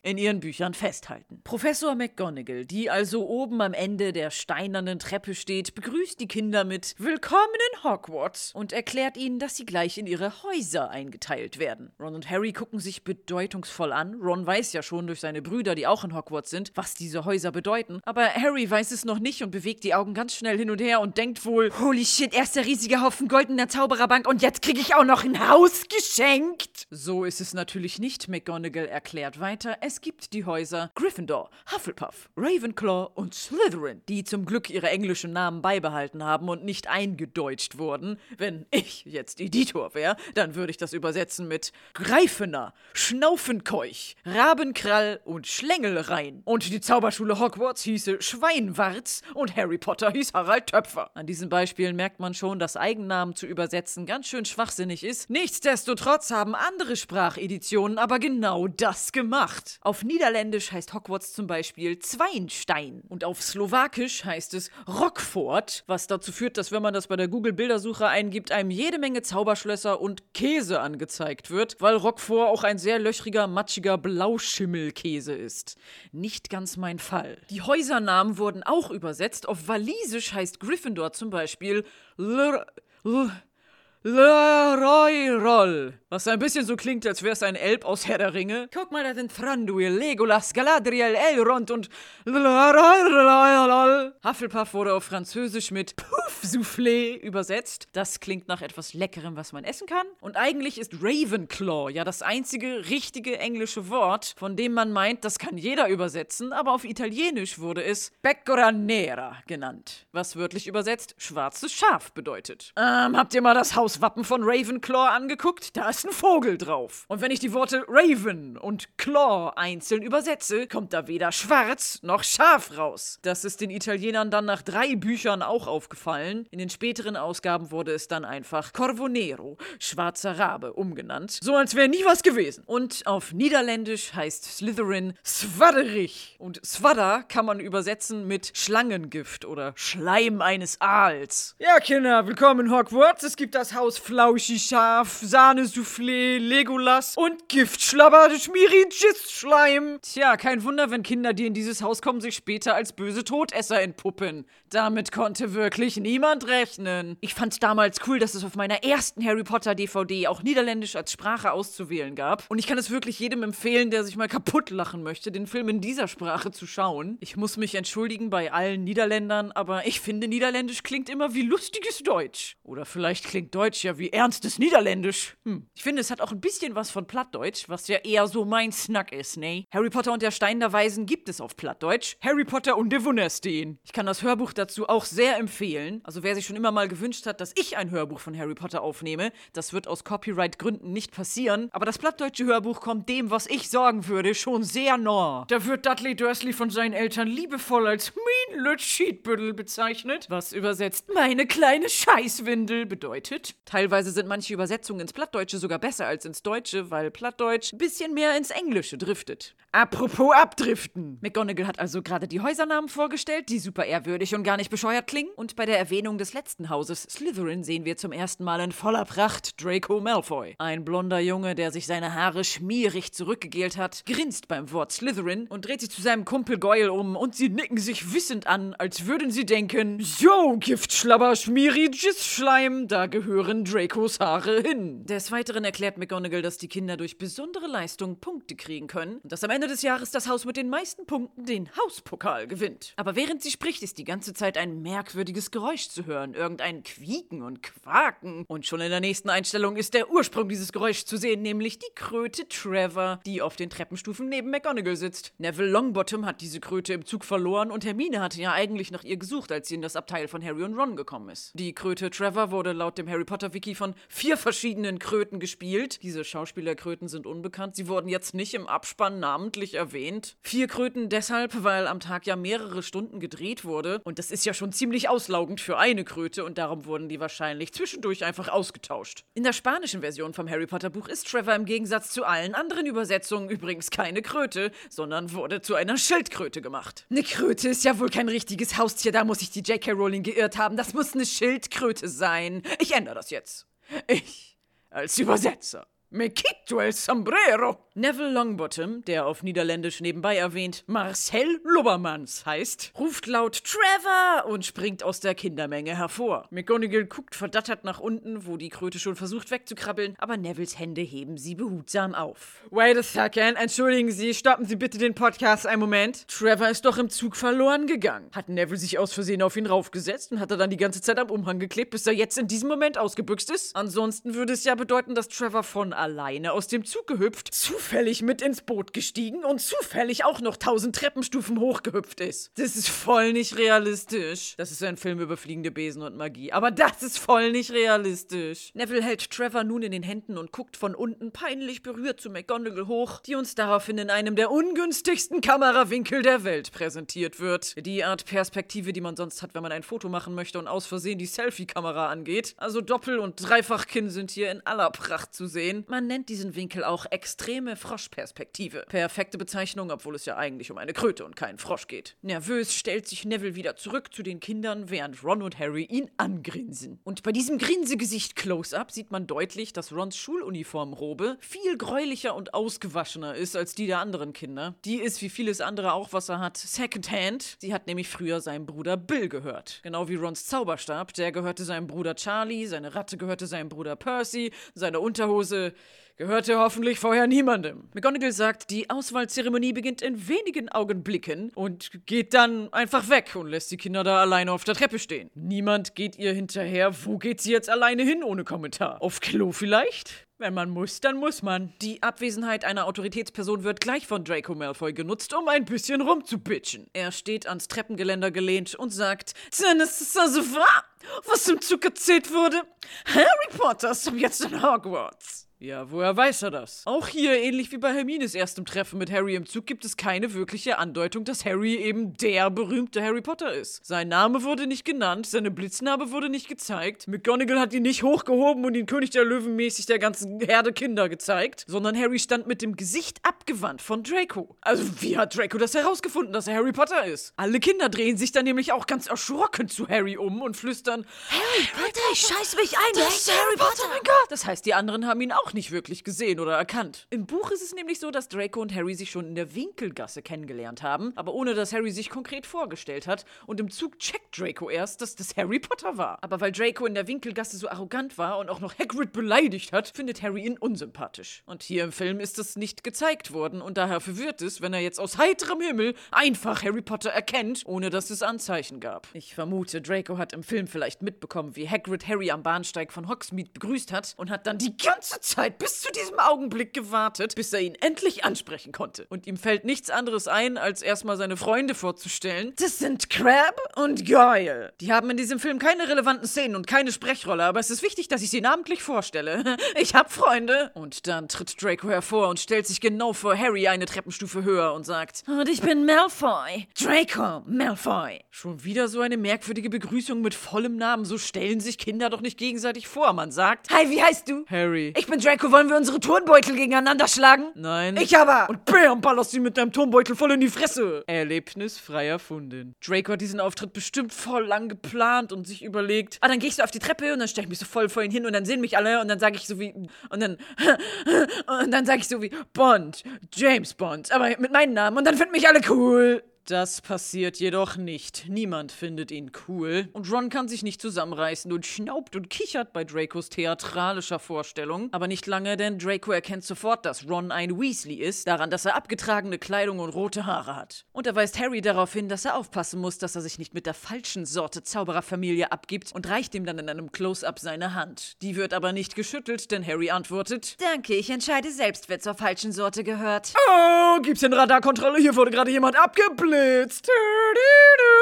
in ihren Büchern festhalten. Professor McGonagall, die also oben am Ende der steinernen Treppe steht, begrüßt die Kinder mit Willkommen in Hogwarts und erklärt ihnen, dass sie gleich in ihre Häuser eingeteilt werden. Ron und Harry gucken sich bedeutungsvoll an. Ron weiß ja schon durch seine Brüder, die auch in Hogwarts sind, was diese Häuser bedeuten. Aber Harry weiß es noch nicht und bewegt die Augen ganz schnell hin und her und denkt wohl, Holy shit, erst der riesige Haufen Gold in der Zaubererbank und jetzt kriege ich auch noch ein Haus geschenkt. So ist es natürlich nicht. McGonagall erklärt weiter. Es es gibt die Häuser Gryffindor, Hufflepuff, Ravenclaw und Slytherin, die zum Glück ihre englischen Namen beibehalten haben und nicht eingedeutscht wurden. Wenn ich jetzt Editor wäre, dann würde ich das übersetzen mit Greifener, Schnaufenkeuch, Rabenkrall und Schlängelrein. Und die Zauberschule Hogwarts hieße Schweinwarz und Harry Potter hieß Harald Töpfer. An diesen Beispielen merkt man schon, dass Eigennamen zu übersetzen ganz schön schwachsinnig ist. Nichtsdestotrotz haben andere Spracheditionen aber genau das gemacht. Auf Niederländisch heißt Hogwarts zum Beispiel Zweinstein und auf Slowakisch heißt es Rockfort, was dazu führt, dass wenn man das bei der Google-Bildersuche eingibt, einem jede Menge Zauberschlösser und Käse angezeigt wird, weil Rockfort auch ein sehr löchriger, matschiger Blauschimmelkäse ist. Nicht ganz mein Fall. Die Häusernamen wurden auch übersetzt. Auf Walisisch heißt Gryffindor zum Beispiel Leroy Roll. Was ein bisschen so klingt, als wäre es ein Elb aus Herr der Ringe. Guck mal, da sind Thranduil, Legolas, Galadriel, Elrond und Hufflepuff wurde auf Französisch mit Puff Soufflé übersetzt. Das klingt nach etwas Leckerem, was man essen kann. Und eigentlich ist Ravenclaw ja das einzige richtige englische Wort, von dem man meint, das kann jeder übersetzen, aber auf Italienisch wurde es Pecora Nera genannt. Was wörtlich übersetzt schwarzes Schaf bedeutet. Ähm, habt ihr mal das Haus Wappen von Ravenclaw angeguckt? Da ist ein Vogel drauf. Und wenn ich die Worte Raven und Claw einzeln übersetze, kommt da weder schwarz noch scharf raus. Das ist den Italienern dann nach drei Büchern auch aufgefallen. In den späteren Ausgaben wurde es dann einfach Corvo Nero, schwarzer Rabe, umgenannt. So als wäre nie was gewesen. Und auf Niederländisch heißt Slytherin Swadderich. Und Swadder kann man übersetzen mit Schlangengift oder Schleim eines Aals. Ja, Kinder, willkommen in Hogwarts. Es gibt das Haus Flauschi Schaf, Sahne-Soufflé, Legolas und Giftschlabber, Schmieri-Schleim. Tja, kein Wunder, wenn Kinder, die in dieses Haus kommen, sich später als böse Todesser entpuppen. Damit konnte wirklich niemand rechnen. Ich fand damals cool, dass es auf meiner ersten Harry Potter DVD auch Niederländisch als Sprache auszuwählen gab. Und ich kann es wirklich jedem empfehlen, der sich mal kaputt lachen möchte, den Film in dieser Sprache zu schauen. Ich muss mich entschuldigen bei allen Niederländern, aber ich finde, Niederländisch klingt immer wie lustiges Deutsch. Oder vielleicht klingt Deutsch ja wie ernstes Niederländisch. Hm. Ich finde, es hat auch ein bisschen was von Plattdeutsch, was ja eher so mein Snack ist, ne? Harry Potter und der Stein der Weisen gibt es auf Plattdeutsch. Harry Potter und der Wunderstein. Ich kann das Hörbuch dazu auch sehr empfehlen. Also wer sich schon immer mal gewünscht hat, dass ich ein Hörbuch von Harry Potter aufnehme, das wird aus Copyright-Gründen nicht passieren. Aber das plattdeutsche Hörbuch kommt dem, was ich sorgen würde, schon sehr nah. Da wird Dudley Dursley von seinen Eltern liebevoll als Mean Little Sheetbüttel bezeichnet. Was übersetzt meine kleine Scheißwindel bedeutet. Teilweise sind manche Übersetzungen ins Plattdeutsche sogar besser als ins Deutsche, weil Plattdeutsch ein bisschen mehr ins Englische driftet. Apropos abdriften. McGonagall hat also gerade die Häusernamen vorgestellt, die super ehrwürdig und gar nicht bescheuert klingen. Und bei der Erwähnung des letzten Hauses, Slytherin, sehen wir zum ersten Mal in voller Pracht Draco Malfoy. Ein blonder Junge, der sich seine Haare schmierig zurückgegelt hat, grinst beim Wort Slytherin und dreht sich zu seinem Kumpel Goyle um und sie nicken sich wissend an, als würden sie denken, So, Giftschlabber, schmieriges Schleim, da gehören Dracos Haare hin. Des Weiteren erklärt McGonagall, dass die Kinder durch besondere Leistung Punkte kriegen können und dass am Ende des Jahres das Haus mit den meisten Punkten den Hauspokal gewinnt. Aber während sie spricht, ist die ganze Zeit ein merkwürdiges Geräusch zu hören, irgendein Quieken und Quaken. Und schon in der nächsten Einstellung ist der Ursprung dieses Geräuschs zu sehen, nämlich die Kröte Trevor, die auf den Treppenstufen neben McGonagall sitzt. Neville Longbottom hat diese Kröte im Zug verloren und Hermine hatte ja eigentlich nach ihr gesucht, als sie in das Abteil von Harry und Ron gekommen ist. Die Kröte Trevor wurde laut dem Harry Potter Wiki von vier verschiedenen Kröten gespielt. Diese Schauspielerkröten sind unbekannt. Sie wurden jetzt nicht im Abspann namentlich erwähnt. Vier Kröten deshalb, weil am Tag ja mehrere Stunden gedreht wurde. Und das ist ja schon ziemlich auslaugend für eine Kröte und darum wurden die wahrscheinlich zwischendurch einfach ausgetauscht. In der spanischen Version vom Harry Potter Buch ist Trevor im Gegensatz zu allen anderen Übersetzungen übrigens keine Kröte, sondern wurde zu einer Schildkröte gemacht. Eine Kröte ist ja wohl kein richtiges Haustier, da muss sich die J.K. Rowling geirrt haben. Das muss eine Schildkröte sein. Ich ändere das jetzt. Ich als Übersetzer. Me quito el sombrero. Neville Longbottom, der auf Niederländisch nebenbei erwähnt Marcel Lubbermans heißt, ruft laut Trevor und springt aus der Kindermenge hervor. McGonagall guckt verdattert nach unten, wo die Kröte schon versucht wegzukrabbeln, aber Nevilles Hände heben sie behutsam auf. Wait a second. Entschuldigen Sie, stoppen Sie bitte den Podcast einen Moment. Trevor ist doch im Zug verloren gegangen. Hat Neville sich aus Versehen auf ihn raufgesetzt und hat er dann die ganze Zeit am Umhang geklebt, bis er jetzt in diesem Moment ausgebüxt ist? Ansonsten würde es ja bedeuten, dass Trevor von alleine aus dem Zug gehüpft, zufällig mit ins Boot gestiegen und zufällig auch noch tausend Treppenstufen hochgehüpft ist. Das ist voll nicht realistisch. Das ist ein Film über fliegende Besen und Magie, aber das ist voll nicht realistisch. Neville hält Trevor nun in den Händen und guckt von unten peinlich berührt zu McGonagall hoch, die uns daraufhin in einem der ungünstigsten Kamerawinkel der Welt präsentiert wird. Die Art Perspektive, die man sonst hat, wenn man ein Foto machen möchte und aus Versehen die Selfie-Kamera angeht. Also Doppel- und Dreifachkinn sind hier in aller Pracht zu sehen. Man nennt diesen Winkel auch extreme Froschperspektive. Perfekte Bezeichnung, obwohl es ja eigentlich um eine Kröte und keinen Frosch geht. Nervös stellt sich Neville wieder zurück zu den Kindern, während Ron und Harry ihn angrinsen. Und bei diesem Grinsegesicht Close-Up sieht man deutlich, dass Rons Schuluniformrobe viel gräulicher und ausgewaschener ist als die der anderen Kinder. Die ist wie vieles andere auch, was er hat, Secondhand. Sie hat nämlich früher seinem Bruder Bill gehört. Genau wie Rons Zauberstab, der gehörte seinem Bruder Charlie, seine Ratte gehörte seinem Bruder Percy, seine Unterhose gehörte hoffentlich vorher niemandem. McGonagall sagt, die Auswahlzeremonie beginnt in wenigen Augenblicken und geht dann einfach weg und lässt die Kinder da alleine auf der Treppe stehen. Niemand geht ihr hinterher. Wo geht sie jetzt alleine hin ohne Kommentar? Auf Klo vielleicht? Wenn man muss, dann muss man. Die Abwesenheit einer Autoritätsperson wird gleich von Draco Malfoy genutzt, um ein bisschen rumzubitchen. Er steht ans Treppengeländer gelehnt und sagt, denn es ist also wahr, was im Zug erzählt wurde. Harry Potter ist jetzt in Hogwarts. Ja, woher weiß er das? Auch hier, ähnlich wie bei Hermines erstem Treffen mit Harry im Zug, gibt es keine wirkliche Andeutung, dass Harry eben der berühmte Harry Potter ist. Sein Name wurde nicht genannt, seine Blitznarbe wurde nicht gezeigt, McGonagall hat ihn nicht hochgehoben und ihn König der Löwen mäßig der ganzen Herde Kinder gezeigt, sondern Harry stand mit dem Gesicht abgewandt von Draco. Also, wie hat Draco das herausgefunden, dass er Harry Potter ist? Alle Kinder drehen sich dann nämlich auch ganz erschrocken zu Harry um und flüstern: Harry Potter, ich scheiß mich ein, der ist Harry Potter. Oh mein Gott! Das heißt, die anderen haben ihn auch nicht wirklich gesehen oder erkannt. Im Buch ist es nämlich so, dass Draco und Harry sich schon in der Winkelgasse kennengelernt haben, aber ohne dass Harry sich konkret vorgestellt hat. Und im Zug checkt Draco erst, dass das Harry Potter war. Aber weil Draco in der Winkelgasse so arrogant war und auch noch Hagrid beleidigt hat, findet Harry ihn unsympathisch. Und hier im Film ist das nicht gezeigt worden und daher verwirrt es, wenn er jetzt aus heiterem Himmel einfach Harry Potter erkennt, ohne dass es Anzeichen gab. Ich vermute, Draco hat im Film vielleicht mitbekommen, wie Hagrid Harry am Bahnsteig von Hogsmeade begrüßt hat und hat dann die ganze Zeit bis zu diesem Augenblick gewartet, bis er ihn endlich ansprechen konnte. Und ihm fällt nichts anderes ein, als erstmal seine Freunde vorzustellen. Das sind Crab und Goyle. Die haben in diesem Film keine relevanten Szenen und keine Sprechrolle, aber es ist wichtig, dass ich sie namentlich vorstelle. Ich hab Freunde. Und dann tritt Draco hervor und stellt sich genau vor Harry eine Treppenstufe höher und sagt: Und ich bin Malfoy. Draco Malfoy. Schon wieder so eine merkwürdige Begrüßung mit vollem Namen. So stellen sich Kinder doch nicht gegenseitig vor. Man sagt: Hi, wie heißt du? Harry. Ich bin Draco, wollen wir unsere Turnbeutel gegeneinander schlagen? Nein. Ich aber. Und bam, ballerst sie mit deinem Turmbeutel voll in die Fresse. Erlebnis frei erfunden. Draco hat diesen Auftritt bestimmt voll lang geplant und sich überlegt, ah, dann gehe ich so auf die Treppe und dann stelle ich mich so voll vor ihn hin und dann sehen mich alle und dann sage ich so wie, und dann, und dann sage ich so wie, Bond, James Bond, aber mit meinem Namen und dann finden mich alle cool. Das passiert jedoch nicht. Niemand findet ihn cool. Und Ron kann sich nicht zusammenreißen und schnaubt und kichert bei Dracos theatralischer Vorstellung. Aber nicht lange, denn Draco erkennt sofort, dass Ron ein Weasley ist, daran, dass er abgetragene Kleidung und rote Haare hat. Und er weist Harry darauf hin, dass er aufpassen muss, dass er sich nicht mit der falschen Sorte Zaubererfamilie abgibt und reicht ihm dann in einem Close-up seine Hand. Die wird aber nicht geschüttelt, denn Harry antwortet: Danke, ich entscheide selbst, wer zur falschen Sorte gehört. Oh, gibt's denn Radarkontrolle? Hier wurde gerade jemand abgeblitzt.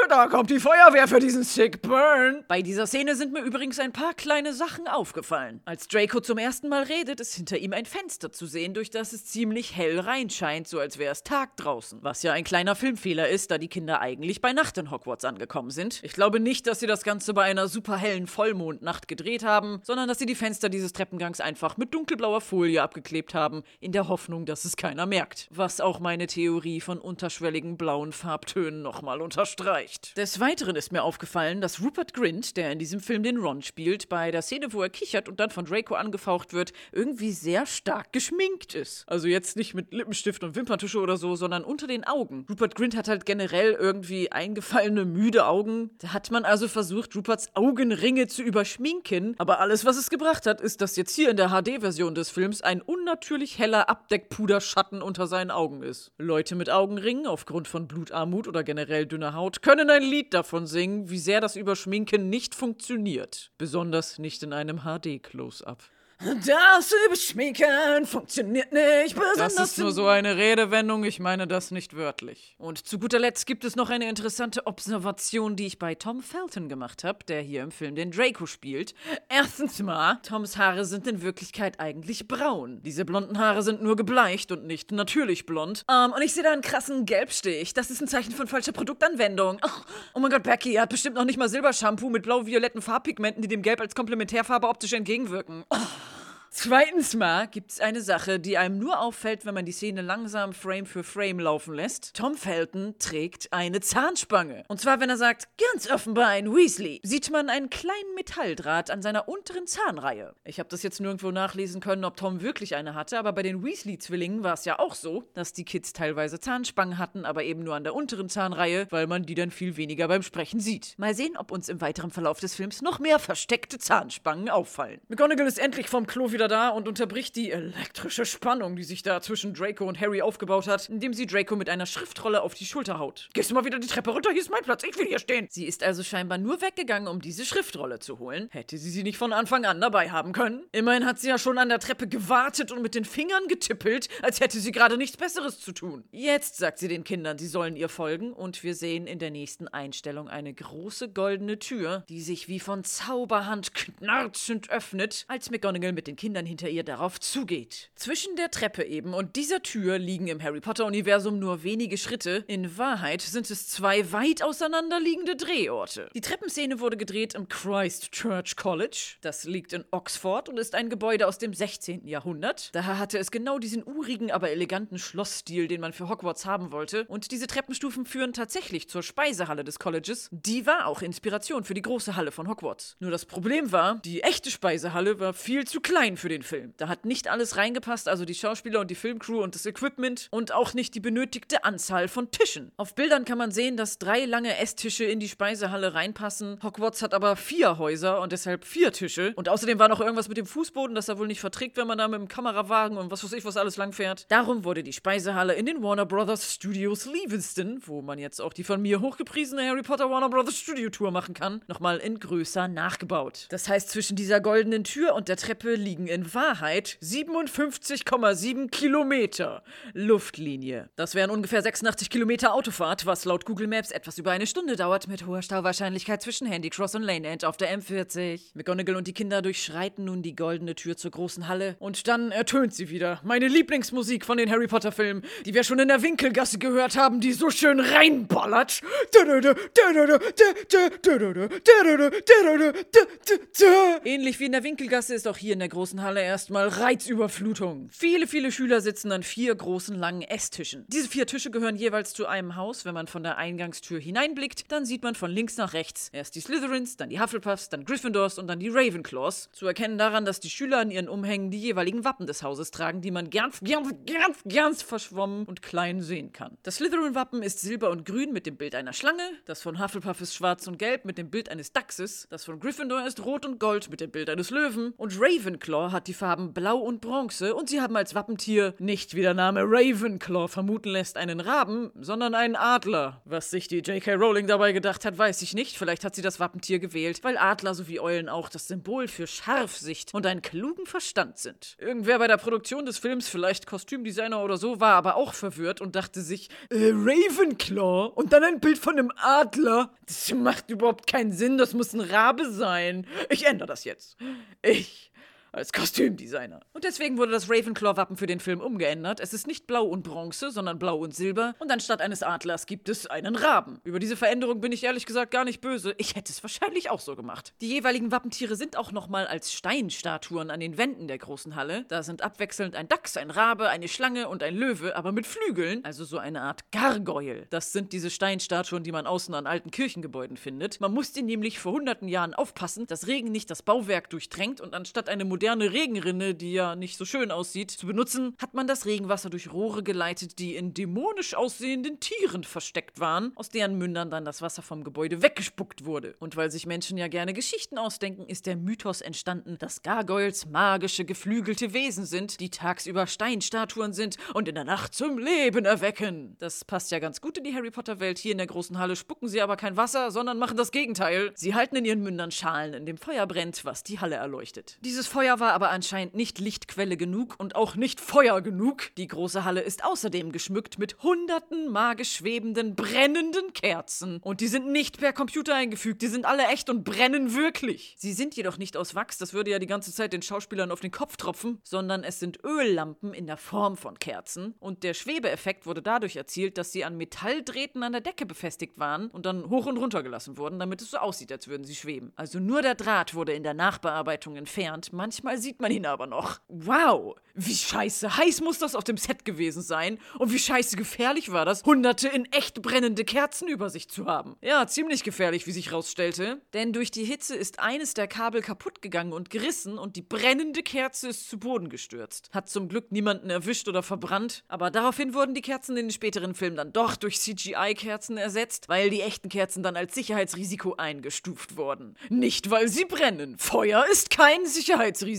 Da kommt die Feuerwehr für diesen Sick Burn. Bei dieser Szene sind mir übrigens ein paar kleine Sachen aufgefallen. Als Draco zum ersten Mal redet, ist hinter ihm ein Fenster zu sehen, durch das es ziemlich hell reinscheint, so als wäre es Tag draußen. Was ja ein kleiner Filmfehler ist, da die Kinder eigentlich bei Nacht in Hogwarts angekommen sind. Ich glaube nicht, dass sie das Ganze bei einer super hellen Vollmondnacht gedreht haben, sondern dass sie die Fenster dieses Treppengangs einfach mit dunkelblauer Folie abgeklebt haben, in der Hoffnung, dass es keiner merkt. Was auch meine Theorie von unterschwelligen blauen Farbtönen nochmal unterstreicht. Des Weiteren ist mir aufgefallen, dass Rupert Grint, der in diesem Film den Ron spielt, bei der Szene, wo er kichert und dann von Draco angefaucht wird, irgendwie sehr stark geschminkt ist. Also jetzt nicht mit Lippenstift und Wimperntusche oder so, sondern unter den Augen. Rupert Grint hat halt generell irgendwie eingefallene, müde Augen. Da hat man also versucht, Ruperts Augenringe zu überschminken. Aber alles, was es gebracht hat, ist, dass jetzt hier in der HD-Version des Films ein unnatürlich heller Abdeckpuderschatten unter seinen Augen ist. Leute mit Augenringen aufgrund von Blutarmut oder generell dünner Haut können ein Lied davon singen, wie sehr das Überschminken nicht funktioniert. Besonders nicht in einem HD-Close-Up. Das Überschminken funktioniert nicht besonders. Das ist nur so eine Redewendung, ich meine das nicht wörtlich. Und zu guter Letzt gibt es noch eine interessante Observation, die ich bei Tom Felton gemacht habe, der hier im Film den Draco spielt. Erstens mal, Toms Haare sind in Wirklichkeit eigentlich braun. Diese blonden Haare sind nur gebleicht und nicht natürlich blond. Ähm, und ich sehe da einen krassen Gelbstich. Das ist ein Zeichen von falscher Produktanwendung. Oh, oh mein Gott, Becky, er hat bestimmt noch nicht mal Silbershampoo mit blau-violetten Farbpigmenten, die dem Gelb als Komplementärfarbe optisch entgegenwirken. Oh. Zweitens mal gibt es eine Sache, die einem nur auffällt, wenn man die Szene langsam Frame für Frame laufen lässt. Tom Felton trägt eine Zahnspange. Und zwar, wenn er sagt, ganz offenbar ein Weasley, sieht man einen kleinen Metalldraht an seiner unteren Zahnreihe. Ich habe das jetzt nirgendwo nachlesen können, ob Tom wirklich eine hatte, aber bei den Weasley-Zwillingen war es ja auch so, dass die Kids teilweise Zahnspangen hatten, aber eben nur an der unteren Zahnreihe, weil man die dann viel weniger beim Sprechen sieht. Mal sehen, ob uns im weiteren Verlauf des Films noch mehr versteckte Zahnspangen auffallen. McGonagall ist endlich vom Klo wieder da und unterbricht die elektrische Spannung, die sich da zwischen Draco und Harry aufgebaut hat, indem sie Draco mit einer Schriftrolle auf die Schulter haut. Gehst du mal wieder die Treppe runter? Hier ist mein Platz. Ich will hier stehen. Sie ist also scheinbar nur weggegangen, um diese Schriftrolle zu holen. Hätte sie sie nicht von Anfang an dabei haben können? Immerhin hat sie ja schon an der Treppe gewartet und mit den Fingern getippelt, als hätte sie gerade nichts Besseres zu tun. Jetzt sagt sie den Kindern, sie sollen ihr folgen und wir sehen in der nächsten Einstellung eine große goldene Tür, die sich wie von Zauberhand knarzend öffnet, als McGonagall mit den Kindern Kindern hinter ihr darauf zugeht. Zwischen der Treppe eben und dieser Tür liegen im Harry Potter-Universum nur wenige Schritte. In Wahrheit sind es zwei weit auseinanderliegende Drehorte. Die Treppenszene wurde gedreht im Christ Church College. Das liegt in Oxford und ist ein Gebäude aus dem 16. Jahrhundert. Daher hatte es genau diesen urigen, aber eleganten Schlossstil, den man für Hogwarts haben wollte. Und diese Treppenstufen führen tatsächlich zur Speisehalle des Colleges. Die war auch Inspiration für die große Halle von Hogwarts. Nur das Problem war, die echte Speisehalle war viel zu klein für den Film. Da hat nicht alles reingepasst, also die Schauspieler und die Filmcrew und das Equipment und auch nicht die benötigte Anzahl von Tischen. Auf Bildern kann man sehen, dass drei lange Esstische in die Speisehalle reinpassen. Hogwarts hat aber vier Häuser und deshalb vier Tische. Und außerdem war noch irgendwas mit dem Fußboden, das er wohl nicht verträgt, wenn man da mit dem Kamerawagen und was weiß ich was alles langfährt. Darum wurde die Speisehalle in den Warner Brothers Studios Leavesden, wo man jetzt auch die von mir hochgepriesene Harry Potter Warner Brothers Studio Tour machen kann, nochmal in größer nachgebaut. Das heißt, zwischen dieser goldenen Tür und der Treppe liegen in Wahrheit 57,7 Kilometer Luftlinie. Das wären ungefähr 86 Kilometer Autofahrt, was laut Google Maps etwas über eine Stunde dauert, mit hoher Stauwahrscheinlichkeit zwischen Handycross und Lane End auf der M40. McGonagall und die Kinder durchschreiten nun die goldene Tür zur großen Halle und dann ertönt sie wieder. Meine Lieblingsmusik von den Harry Potter Filmen, die wir schon in der Winkelgasse gehört haben, die so schön reinballert. Ähnlich wie in der Winkelgasse ist auch hier in der großen Halle erstmal Reizüberflutung. Viele, viele Schüler sitzen an vier großen langen Esstischen. Diese vier Tische gehören jeweils zu einem Haus. Wenn man von der Eingangstür hineinblickt, dann sieht man von links nach rechts erst die Slytherins, dann die Hufflepuffs, dann Gryffindors und dann die Ravenclaws. Zu erkennen daran, dass die Schüler an ihren Umhängen die jeweiligen Wappen des Hauses tragen, die man ganz, ganz, ganz, ganz verschwommen und klein sehen kann. Das Slytherin-Wappen ist silber und grün mit dem Bild einer Schlange. Das von Hufflepuff ist schwarz und gelb mit dem Bild eines Dachses. Das von Gryffindor ist rot und gold mit dem Bild eines Löwen. Und Ravenclaw hat die Farben blau und bronze und sie haben als Wappentier nicht wie der Name Ravenclaw vermuten lässt einen Raben, sondern einen Adler. Was sich die J.K. Rowling dabei gedacht hat, weiß ich nicht. Vielleicht hat sie das Wappentier gewählt, weil Adler sowie Eulen auch das Symbol für Scharfsicht und einen klugen Verstand sind. Irgendwer bei der Produktion des Films, vielleicht Kostümdesigner oder so, war aber auch verwirrt und dachte sich, äh, Ravenclaw und dann ein Bild von einem Adler. Das macht überhaupt keinen Sinn, das muss ein Rabe sein. Ich ändere das jetzt. Ich als Kostümdesigner. Und deswegen wurde das Ravenclaw-Wappen für den Film umgeändert. Es ist nicht blau und bronze, sondern blau und silber. Und anstatt eines Adlers gibt es einen Raben. Über diese Veränderung bin ich ehrlich gesagt gar nicht böse. Ich hätte es wahrscheinlich auch so gemacht. Die jeweiligen Wappentiere sind auch nochmal als Steinstatuen an den Wänden der großen Halle. Da sind abwechselnd ein Dachs, ein Rabe, eine Schlange und ein Löwe, aber mit Flügeln, also so eine Art Gargoyle. Das sind diese Steinstatuen, die man außen an alten Kirchengebäuden findet. Man musste nämlich vor hunderten Jahren aufpassen, dass Regen nicht das Bauwerk durchdrängt und anstatt eine moderne moderne Regenrinne, die ja nicht so schön aussieht, zu benutzen, hat man das Regenwasser durch Rohre geleitet, die in dämonisch aussehenden Tieren versteckt waren, aus deren Mündern dann das Wasser vom Gebäude weggespuckt wurde. Und weil sich Menschen ja gerne Geschichten ausdenken, ist der Mythos entstanden, dass Gargoyles magische, geflügelte Wesen sind, die tagsüber Steinstatuen sind und in der Nacht zum Leben erwecken. Das passt ja ganz gut in die Harry Potter-Welt. Hier in der großen Halle spucken sie aber kein Wasser, sondern machen das Gegenteil. Sie halten in ihren Mündern Schalen, in dem Feuer brennt, was die Halle erleuchtet. Dieses Feuer war aber anscheinend nicht Lichtquelle genug und auch nicht Feuer genug. Die große Halle ist außerdem geschmückt mit hunderten magisch schwebenden, brennenden Kerzen. Und die sind nicht per Computer eingefügt, die sind alle echt und brennen wirklich. Sie sind jedoch nicht aus Wachs, das würde ja die ganze Zeit den Schauspielern auf den Kopf tropfen, sondern es sind Öllampen in der Form von Kerzen. Und der Schwebeeffekt wurde dadurch erzielt, dass sie an Metalldrähten an der Decke befestigt waren und dann hoch und runter gelassen wurden, damit es so aussieht, als würden sie schweben. Also nur der Draht wurde in der Nachbearbeitung entfernt. Manchmal sieht man ihn aber noch. Wow, wie scheiße heiß muss das auf dem Set gewesen sein und wie scheiße gefährlich war das, hunderte in echt brennende Kerzen über sich zu haben. Ja, ziemlich gefährlich, wie sich rausstellte, denn durch die Hitze ist eines der Kabel kaputt gegangen und gerissen und die brennende Kerze ist zu Boden gestürzt. Hat zum Glück niemanden erwischt oder verbrannt, aber daraufhin wurden die Kerzen in den späteren Filmen dann doch durch CGI-Kerzen ersetzt, weil die echten Kerzen dann als Sicherheitsrisiko eingestuft wurden. Nicht, weil sie brennen. Feuer ist kein Sicherheitsrisiko,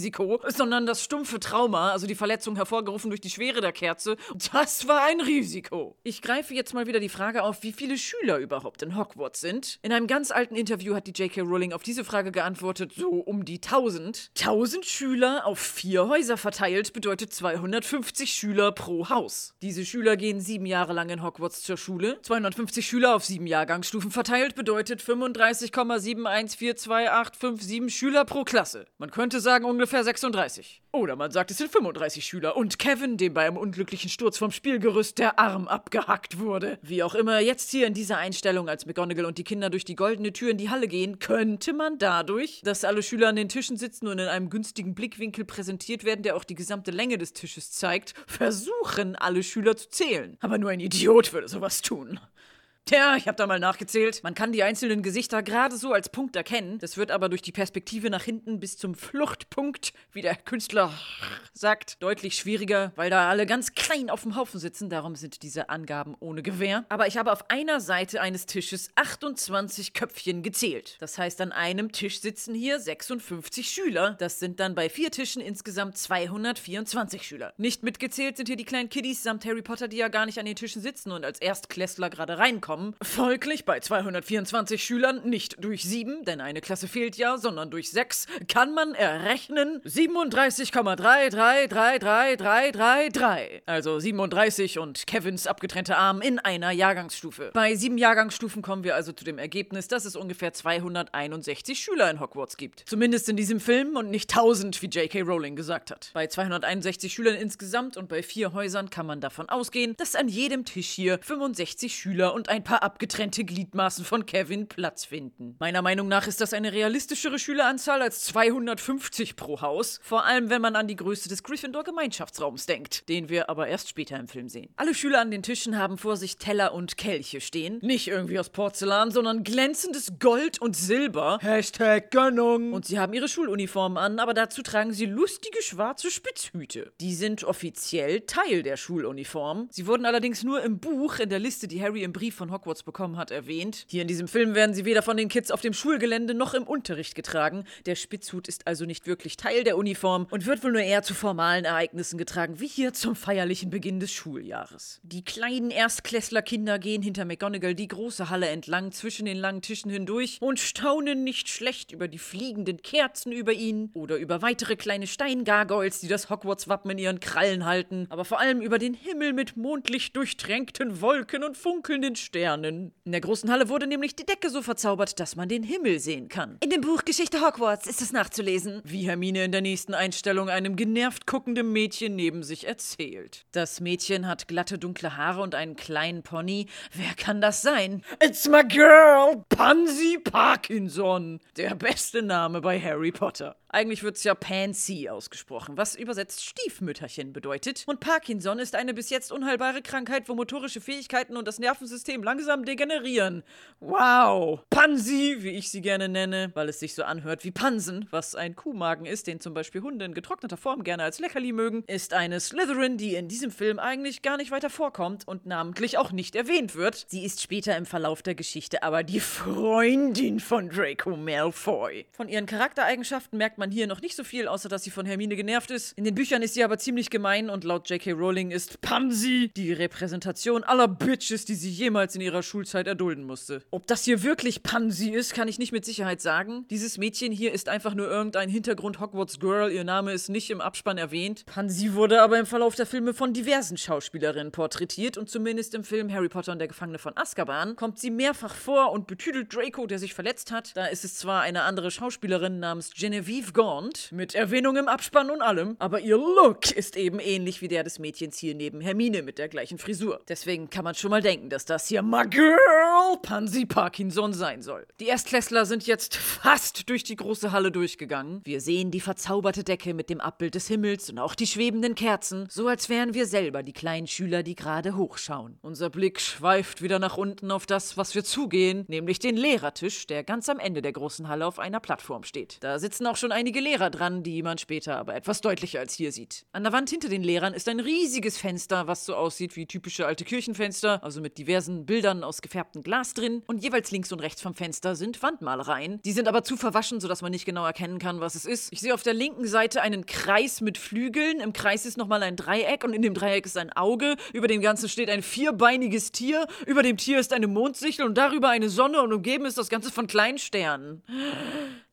sondern das stumpfe Trauma, also die Verletzung hervorgerufen durch die Schwere der Kerze, das war ein Risiko. Ich greife jetzt mal wieder die Frage auf, wie viele Schüler überhaupt in Hogwarts sind. In einem ganz alten Interview hat die J.K. Rowling auf diese Frage geantwortet, so um die 1000. 1000 Schüler auf vier Häuser verteilt bedeutet 250 Schüler pro Haus. Diese Schüler gehen sieben Jahre lang in Hogwarts zur Schule. 250 Schüler auf sieben Jahrgangsstufen verteilt bedeutet 35,71422857 Schüler pro Klasse. Man könnte sagen ungefähr 36. Oder man sagt, es sind 35 Schüler und Kevin, dem bei einem unglücklichen Sturz vom Spielgerüst der Arm abgehackt wurde. Wie auch immer, jetzt hier in dieser Einstellung, als McGonagall und die Kinder durch die goldene Tür in die Halle gehen, könnte man dadurch, dass alle Schüler an den Tischen sitzen und in einem günstigen Blickwinkel präsentiert werden, der auch die gesamte Länge des Tisches zeigt, versuchen, alle Schüler zu zählen. Aber nur ein Idiot würde sowas tun. Tja, ich habe da mal nachgezählt. Man kann die einzelnen Gesichter gerade so als Punkt erkennen. Das wird aber durch die Perspektive nach hinten bis zum Fluchtpunkt, wie der Künstler sagt, deutlich schwieriger, weil da alle ganz klein auf dem Haufen sitzen. Darum sind diese Angaben ohne Gewähr. Aber ich habe auf einer Seite eines Tisches 28 Köpfchen gezählt. Das heißt, an einem Tisch sitzen hier 56 Schüler. Das sind dann bei vier Tischen insgesamt 224 Schüler. Nicht mitgezählt sind hier die kleinen Kiddies samt Harry Potter, die ja gar nicht an den Tischen sitzen und als Erstklässler gerade reinkommen bekommen. Folglich bei 224 Schülern nicht durch 7, denn eine Klasse fehlt ja, sondern durch 6, kann man errechnen 37,33333333. Also 37 und Kevins abgetrennte Arm in einer Jahrgangsstufe. Bei sieben Jahrgangsstufen kommen wir also zu dem Ergebnis, dass es ungefähr 261 Schüler in Hogwarts gibt. Zumindest in diesem Film und nicht 1000, wie J.K. Rowling gesagt hat. Bei 261 Schülern insgesamt und bei vier Häusern kann man davon ausgehen, dass an jedem Tisch hier 65 Schüler und ein paar abgetrennte Gliedmaßen von Kevin Platz finden. Meiner Meinung nach ist das eine realistischere Schüleranzahl als 250 pro Haus, vor allem wenn man an die Größe des Gryffindor-Gemeinschaftsraums denkt, den wir aber erst später im Film sehen. Alle Schüler an den Tischen haben vor sich Teller und Kelche stehen, nicht irgendwie aus Porzellan, sondern glänzendes Gold und Silber. Hashtag Gönnung. Und sie haben ihre Schuluniformen an, aber dazu tragen sie lustige schwarze Spitzhüte. Die sind offiziell Teil der Schuluniform. Sie wurden allerdings nur im Buch, in der Liste, die Harry im Brief von Hogwarts bekommen hat, erwähnt. Hier in diesem Film werden sie weder von den Kids auf dem Schulgelände noch im Unterricht getragen. Der Spitzhut ist also nicht wirklich Teil der Uniform und wird wohl nur eher zu formalen Ereignissen getragen, wie hier zum feierlichen Beginn des Schuljahres. Die kleinen Erstklässlerkinder gehen hinter McGonagall die große Halle entlang zwischen den langen Tischen hindurch und staunen nicht schlecht über die fliegenden Kerzen über ihnen oder über weitere kleine Steingargoyles, die das Hogwarts-Wappen in ihren Krallen halten, aber vor allem über den Himmel mit mondlicht durchtränkten Wolken und funkelnden Sternen. Sternen. In der großen Halle wurde nämlich die Decke so verzaubert, dass man den Himmel sehen kann. In dem Buch Geschichte Hogwarts ist es nachzulesen. Wie Hermine in der nächsten Einstellung einem genervt guckenden Mädchen neben sich erzählt. Das Mädchen hat glatte dunkle Haare und einen kleinen Pony. Wer kann das sein? It's my girl, Pansy Parkinson. Der beste Name bei Harry Potter. Eigentlich wird es ja Pansy ausgesprochen, was übersetzt Stiefmütterchen bedeutet. Und Parkinson ist eine bis jetzt unheilbare Krankheit, wo motorische Fähigkeiten und das Nervensystem langsam degenerieren. Wow! Pansy, wie ich sie gerne nenne, weil es sich so anhört wie Pansen, was ein Kuhmagen ist, den zum Beispiel Hunde in getrockneter Form gerne als Leckerli mögen, ist eine Slytherin, die in diesem Film eigentlich gar nicht weiter vorkommt und namentlich auch nicht erwähnt wird. Sie ist später im Verlauf der Geschichte aber die Freundin von Draco Malfoy. Von ihren Charaktereigenschaften merkt man hier noch nicht so viel, außer dass sie von Hermine genervt ist. In den Büchern ist sie aber ziemlich gemein und laut J.K. Rowling ist Pansy die Repräsentation aller Bitches, die sie jemals in ihrer Schulzeit erdulden musste. Ob das hier wirklich Pansy ist, kann ich nicht mit Sicherheit sagen. Dieses Mädchen hier ist einfach nur irgendein Hintergrund Hogwarts Girl. Ihr Name ist nicht im Abspann erwähnt. Pansy wurde aber im Verlauf der Filme von diversen Schauspielerinnen porträtiert und zumindest im Film Harry Potter und der Gefangene von Azkaban kommt sie mehrfach vor und betüdelt Draco, der sich verletzt hat. Da ist es zwar eine andere Schauspielerin namens Genevieve Gaunt, mit Erwähnung im Abspann und allem, aber ihr Look ist eben ähnlich wie der des Mädchens hier neben Hermine mit der gleichen Frisur. Deswegen kann man schon mal denken, dass das hier My Girl Pansy Parkinson sein soll. Die Erstklässler sind jetzt fast durch die große Halle durchgegangen. Wir sehen die verzauberte Decke mit dem Abbild des Himmels und auch die schwebenden Kerzen, so als wären wir selber die kleinen Schüler, die gerade hochschauen. Unser Blick schweift wieder nach unten auf das, was wir zugehen, nämlich den Lehrertisch, der ganz am Ende der großen Halle auf einer Plattform steht. Da sitzen auch schon einige Lehrer dran, die man später aber etwas deutlicher als hier sieht. An der Wand hinter den Lehrern ist ein riesiges Fenster, was so aussieht wie typische alte Kirchenfenster, also mit diversen Bildern aus gefärbtem Glas drin. Und jeweils links und rechts vom Fenster sind Wandmalereien. Die sind aber zu verwaschen, sodass man nicht genau erkennen kann, was es ist. Ich sehe auf der linken Seite einen Kreis mit Flügeln. Im Kreis ist nochmal ein Dreieck und in dem Dreieck ist ein Auge. Über dem Ganzen steht ein vierbeiniges Tier. Über dem Tier ist eine Mondsichel und darüber eine Sonne und umgeben ist das Ganze von kleinen Sternen.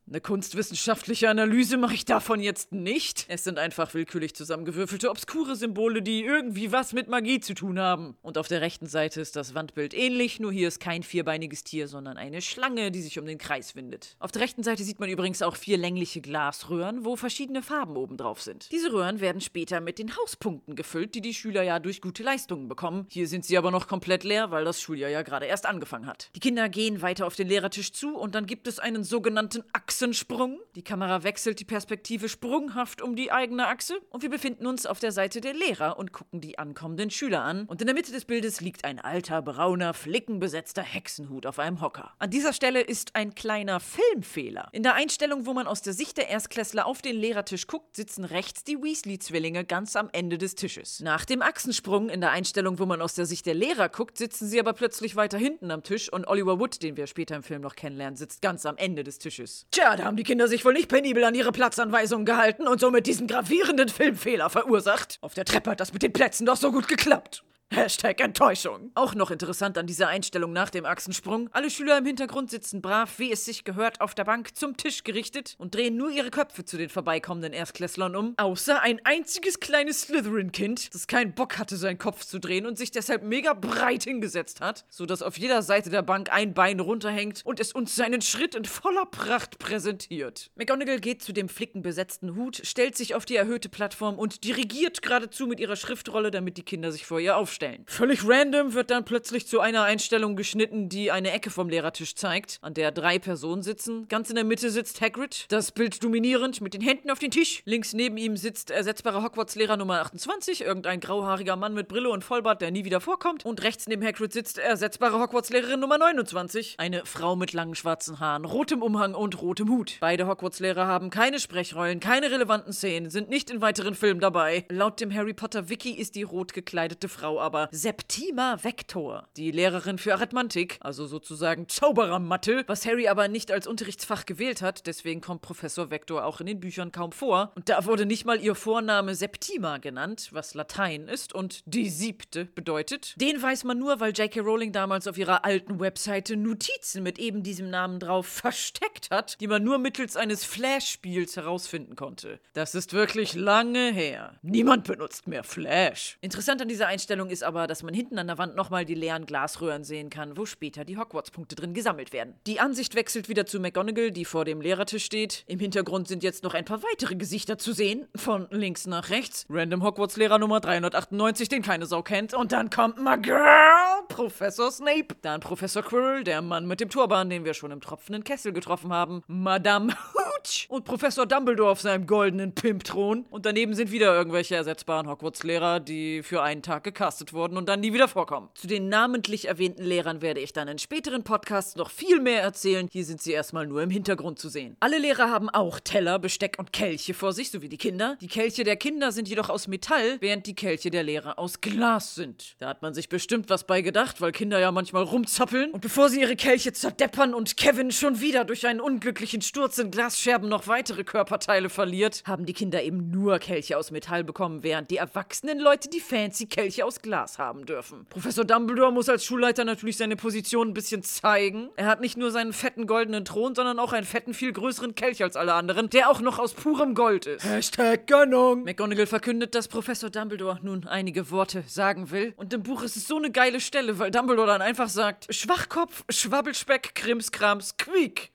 Eine kunstwissenschaftliche Analyse mache ich davon jetzt nicht. Es sind einfach willkürlich zusammengewürfelte, obskure Symbole, die irgendwie was mit Magie zu tun haben. Und auf der rechten Seite ist das Wandbild ähnlich, nur hier ist kein vierbeiniges Tier, sondern eine Schlange, die sich um den Kreis windet. Auf der rechten Seite sieht man übrigens auch vier längliche Glasröhren, wo verschiedene Farben oben drauf sind. Diese Röhren werden später mit den Hauspunkten gefüllt, die die Schüler ja durch gute Leistungen bekommen. Hier sind sie aber noch komplett leer, weil das Schuljahr ja gerade erst angefangen hat. Die Kinder gehen weiter auf den Lehrertisch zu und dann gibt es einen sogenannten Achsensprung. Die Kamera wechselt die Perspektive sprunghaft um die eigene Achse und wir befinden uns auf der Seite der Lehrer und gucken die ankommenden Schüler an. Und in der Mitte des Bildes liegt ein alter, brauner, flickenbesetzter Hexenhut auf einem Hocker. An dieser Stelle ist ein kleiner Filmfehler. In der Einstellung, wo man aus der Sicht der Erstklässler auf den Lehrertisch guckt, sitzen rechts die Weasley-Zwillinge ganz am Ende des Tisches. Nach dem Achsensprung in der Einstellung, wo man aus der Sicht der Lehrer guckt, sitzen sie aber plötzlich weiter hinten am Tisch und Oliver Wood, den wir später im Film noch kennenlernen, sitzt ganz am Ende des Tisches. Tja, da haben die Kinder sich wohl nicht penibel an ihre Platzanweisungen gehalten und somit diesen gravierenden Filmfehler verursacht. Auf der Treppe hat das mit den Plätzen doch so gut geklappt. Hashtag Enttäuschung. Auch noch interessant an dieser Einstellung nach dem Achsensprung. Alle Schüler im Hintergrund sitzen brav, wie es sich gehört, auf der Bank zum Tisch gerichtet und drehen nur ihre Köpfe zu den vorbeikommenden Erstklässlern um. Außer ein einziges kleines Slytherin-Kind, das keinen Bock hatte, seinen Kopf zu drehen und sich deshalb mega breit hingesetzt hat, sodass auf jeder Seite der Bank ein Bein runterhängt und es uns seinen Schritt in voller Pracht präsentiert. McGonagall geht zu dem flickenbesetzten Hut, stellt sich auf die erhöhte Plattform und dirigiert geradezu mit ihrer Schriftrolle, damit die Kinder sich vor ihr aufstellen stellen. Völlig random wird dann plötzlich zu einer Einstellung geschnitten, die eine Ecke vom Lehrertisch zeigt, an der drei Personen sitzen. Ganz in der Mitte sitzt Hagrid, das Bild dominierend mit den Händen auf den Tisch. Links neben ihm sitzt ersetzbarer Hogwarts-Lehrer Nummer 28, irgendein grauhaariger Mann mit Brille und Vollbart, der nie wieder vorkommt. Und rechts neben Hagrid sitzt ersetzbare Hogwarts-Lehrerin Nummer 29, eine Frau mit langen schwarzen Haaren, rotem Umhang und rotem Hut. Beide Hogwarts-Lehrer haben keine Sprechrollen, keine relevanten Szenen, sind nicht in weiteren Filmen dabei. Laut dem Harry Potter Wiki ist die rot gekleidete Frau aber Septima Vector, die Lehrerin für Arithmantik, also sozusagen Zauberermathe, was Harry aber nicht als Unterrichtsfach gewählt hat, deswegen kommt Professor Vector auch in den Büchern kaum vor. Und da wurde nicht mal ihr Vorname Septima genannt, was Latein ist und die siebte bedeutet. Den weiß man nur, weil J.K. Rowling damals auf ihrer alten Webseite Notizen mit eben diesem Namen drauf versteckt hat, die man nur mittels eines Flash-Spiels herausfinden konnte. Das ist wirklich lange her. Niemand benutzt mehr Flash. Interessant an dieser Einstellung ist aber, dass man hinten an der Wand nochmal die leeren Glasröhren sehen kann, wo später die Hogwarts-Punkte drin gesammelt werden. Die Ansicht wechselt wieder zu McGonagall, die vor dem Lehrertisch steht. Im Hintergrund sind jetzt noch ein paar weitere Gesichter zu sehen. Von links nach rechts. Random Hogwarts-Lehrer Nummer 398, den keine Sau kennt. Und dann kommt my girl, Professor Snape. Dann Professor Quirrell, der Mann mit dem Turban, den wir schon im tropfenden Kessel getroffen haben. Madame Hooch und Professor Dumbledore auf seinem goldenen Pimpthron. Und daneben sind wieder irgendwelche ersetzbaren Hogwarts-Lehrer, die für einen Tag gecastet wurden und dann nie wieder vorkommen. Zu den namentlich erwähnten Lehrern werde ich dann in späteren Podcasts noch viel mehr erzählen. Hier sind sie erstmal nur im Hintergrund zu sehen. Alle Lehrer haben auch Teller, Besteck und Kelche vor sich, so wie die Kinder. Die Kelche der Kinder sind jedoch aus Metall, während die Kelche der Lehrer aus Glas sind. Da hat man sich bestimmt was bei gedacht, weil Kinder ja manchmal rumzappeln. Und bevor sie ihre Kelche zerdeppern und Kevin schon wieder durch einen unglücklichen Sturz in Glasscherben noch weitere Körperteile verliert, haben die Kinder eben nur Kelche aus Metall bekommen, während die erwachsenen Leute die fancy Kelche aus Glas haben dürfen. Professor Dumbledore muss als Schulleiter natürlich seine Position ein bisschen zeigen. Er hat nicht nur seinen fetten goldenen Thron, sondern auch einen fetten, viel größeren Kelch als alle anderen, der auch noch aus purem Gold ist. Hashtag Gönnung. McGonagall verkündet, dass Professor Dumbledore nun einige Worte sagen will. Und im Buch ist es so eine geile Stelle, weil Dumbledore dann einfach sagt: Schwachkopf, Schwabbelspeck, Krimskrams, Quiek.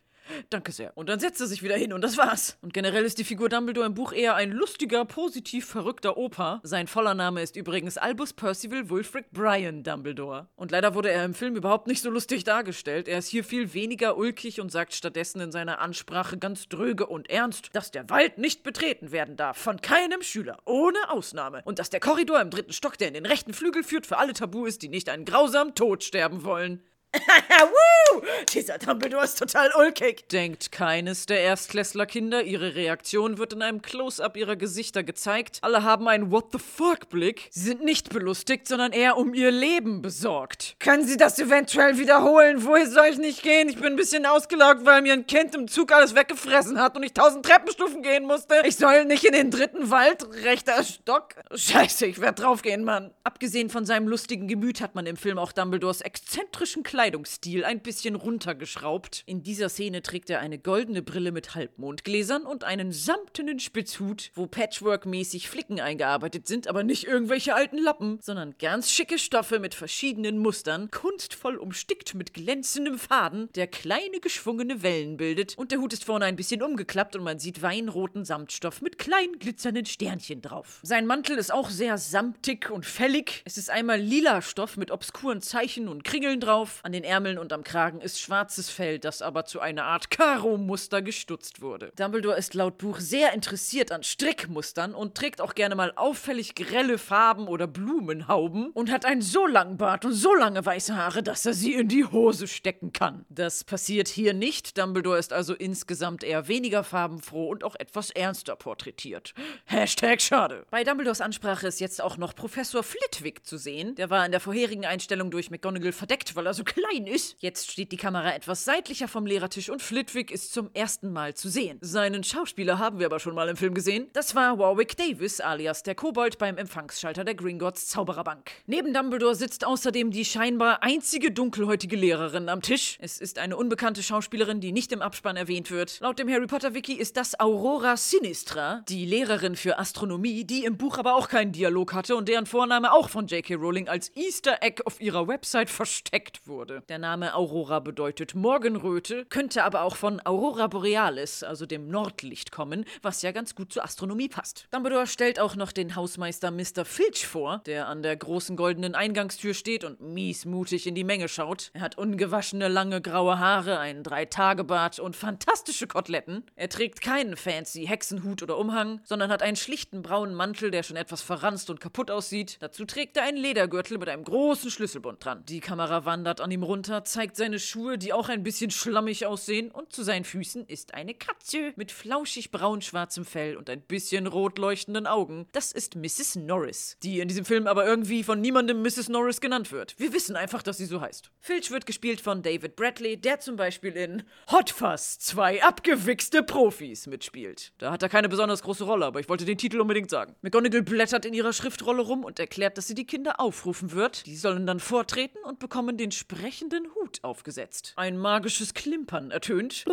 Danke sehr. Und dann setzt er sich wieder hin und das war's. Und generell ist die Figur Dumbledore im Buch eher ein lustiger, positiv verrückter Opa. Sein voller Name ist übrigens Albus Percival Wulfric Brian Dumbledore. Und leider wurde er im Film überhaupt nicht so lustig dargestellt. Er ist hier viel weniger ulkig und sagt stattdessen in seiner Ansprache ganz dröge und ernst, dass der Wald nicht betreten werden darf. Von keinem Schüler. Ohne Ausnahme. Und dass der Korridor im dritten Stock, der in den rechten Flügel führt, für alle tabu ist, die nicht einen grausamen Tod sterben wollen. Woo! Dieser Dumbledore ist total ulkig. Denkt keines der Erstklässlerkinder. Ihre Reaktion wird in einem Close-up ihrer Gesichter gezeigt. Alle haben einen What the fuck-Blick. Sie sind nicht belustigt, sondern eher um ihr Leben besorgt. Können Sie das eventuell wiederholen? Woher soll ich nicht gehen? Ich bin ein bisschen ausgelaugt, weil mir ein Kind im Zug alles weggefressen hat und ich tausend Treppenstufen gehen musste. Ich soll nicht in den dritten Wald, rechter Stock. Scheiße, ich werde draufgehen, Mann. Abgesehen von seinem lustigen Gemüt hat man im Film auch Dumbledores exzentrischen Kleid Kleidungsstil ein bisschen runtergeschraubt. In dieser Szene trägt er eine goldene Brille mit Halbmondgläsern und einen samtenen Spitzhut, wo Patchwork-mäßig Flicken eingearbeitet sind, aber nicht irgendwelche alten Lappen, sondern ganz schicke Stoffe mit verschiedenen Mustern, kunstvoll umstickt mit glänzendem Faden, der kleine geschwungene Wellen bildet und der Hut ist vorne ein bisschen umgeklappt und man sieht weinroten Samtstoff mit kleinen glitzernden Sternchen drauf. Sein Mantel ist auch sehr samtig und fällig. Es ist einmal lila Stoff mit obskuren Zeichen und Kringeln drauf. An den Ärmeln und am Kragen ist schwarzes Fell, das aber zu einer Art Karo-Muster gestutzt wurde. Dumbledore ist laut Buch sehr interessiert an Strickmustern und trägt auch gerne mal auffällig grelle Farben oder Blumenhauben und hat einen so langen Bart und so lange weiße Haare, dass er sie in die Hose stecken kann. Das passiert hier nicht. Dumbledore ist also insgesamt eher weniger farbenfroh und auch etwas ernster porträtiert. Hashtag schade. Bei Dumbledores Ansprache ist jetzt auch noch Professor Flitwick zu sehen. Der war in der vorherigen Einstellung durch McGonagall verdeckt, weil er so klein ist. Jetzt steht die Kamera etwas seitlicher vom Lehrertisch und Flitwick ist zum ersten Mal zu sehen. Seinen Schauspieler haben wir aber schon mal im Film gesehen. Das war Warwick Davis, alias der Kobold beim Empfangsschalter der Gringotts Zaubererbank. Neben Dumbledore sitzt außerdem die scheinbar einzige dunkelhäutige Lehrerin am Tisch. Es ist eine unbekannte Schauspielerin, die nicht im Abspann erwähnt wird. Laut dem Harry Potter Wiki ist das Aurora Sinistra, die Lehrerin für Astronomie, die im Buch aber auch keinen Dialog hatte und deren Vorname auch von J.K. Rowling als Easter Egg auf ihrer Website versteckt wurde. Der Name Aurora bedeutet Morgenröte, könnte aber auch von Aurora Borealis, also dem Nordlicht, kommen, was ja ganz gut zur Astronomie passt. Dumbledore stellt auch noch den Hausmeister Mr. Filch vor, der an der großen goldenen Eingangstür steht und miesmutig in die Menge schaut. Er hat ungewaschene lange graue Haare, einen Drei-Tage-Bart und fantastische Koteletten. Er trägt keinen fancy Hexenhut oder Umhang, sondern hat einen schlichten braunen Mantel, der schon etwas verranzt und kaputt aussieht. Dazu trägt er einen Ledergürtel mit einem großen Schlüsselbund dran. Die Kamera wandert an ihm runter, zeigt seine Schuhe, die auch ein bisschen schlammig aussehen, und zu seinen Füßen ist eine Katze mit flauschig braun-schwarzem Fell und ein bisschen rot leuchtenden Augen. Das ist Mrs. Norris, die in diesem Film aber irgendwie von niemandem Mrs. Norris genannt wird. Wir wissen einfach, dass sie so heißt. Filch wird gespielt von David Bradley, der zum Beispiel in Hot Fuzz zwei abgewichste Profis mitspielt. Da hat er keine besonders große Rolle, aber ich wollte den Titel unbedingt sagen. McGonagall blättert in ihrer Schriftrolle rum und erklärt, dass sie die Kinder aufrufen wird. Die sollen dann vortreten und bekommen den sprechenden Hut aufgesetzt. Ein magisches Klimpern ertönt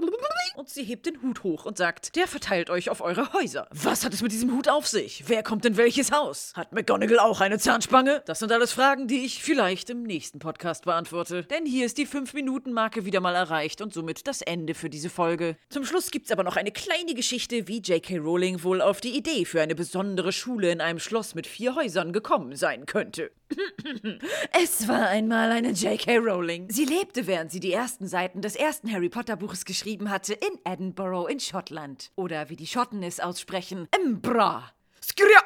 und sie hebt den Hut hoch und sagt, der verteilt euch auf eure Häuser. Was hat es mit diesem Hut auf sich? Wer kommt in welches Haus? Hat McGonagall auch eine Zahnspange? Das sind alles Fragen, die ich vielleicht im nächsten Podcast beantworte. Denn hier ist die 5-Minuten-Marke wieder mal erreicht und somit das Ende für diese Folge. Zum Schluss gibt's aber noch eine kleine Geschichte, wie J.K. Rowling wohl auf die Idee für eine besondere Schule in einem Schloss mit vier Häusern gekommen sein könnte. Es war einmal eine J.K. Rowling. Sie lebte, während sie die ersten Seiten des ersten Harry Potter Buches geschrieben hatte, in Edinburgh in Schottland. Oder wie die Schotten es aussprechen, Embra. Skria.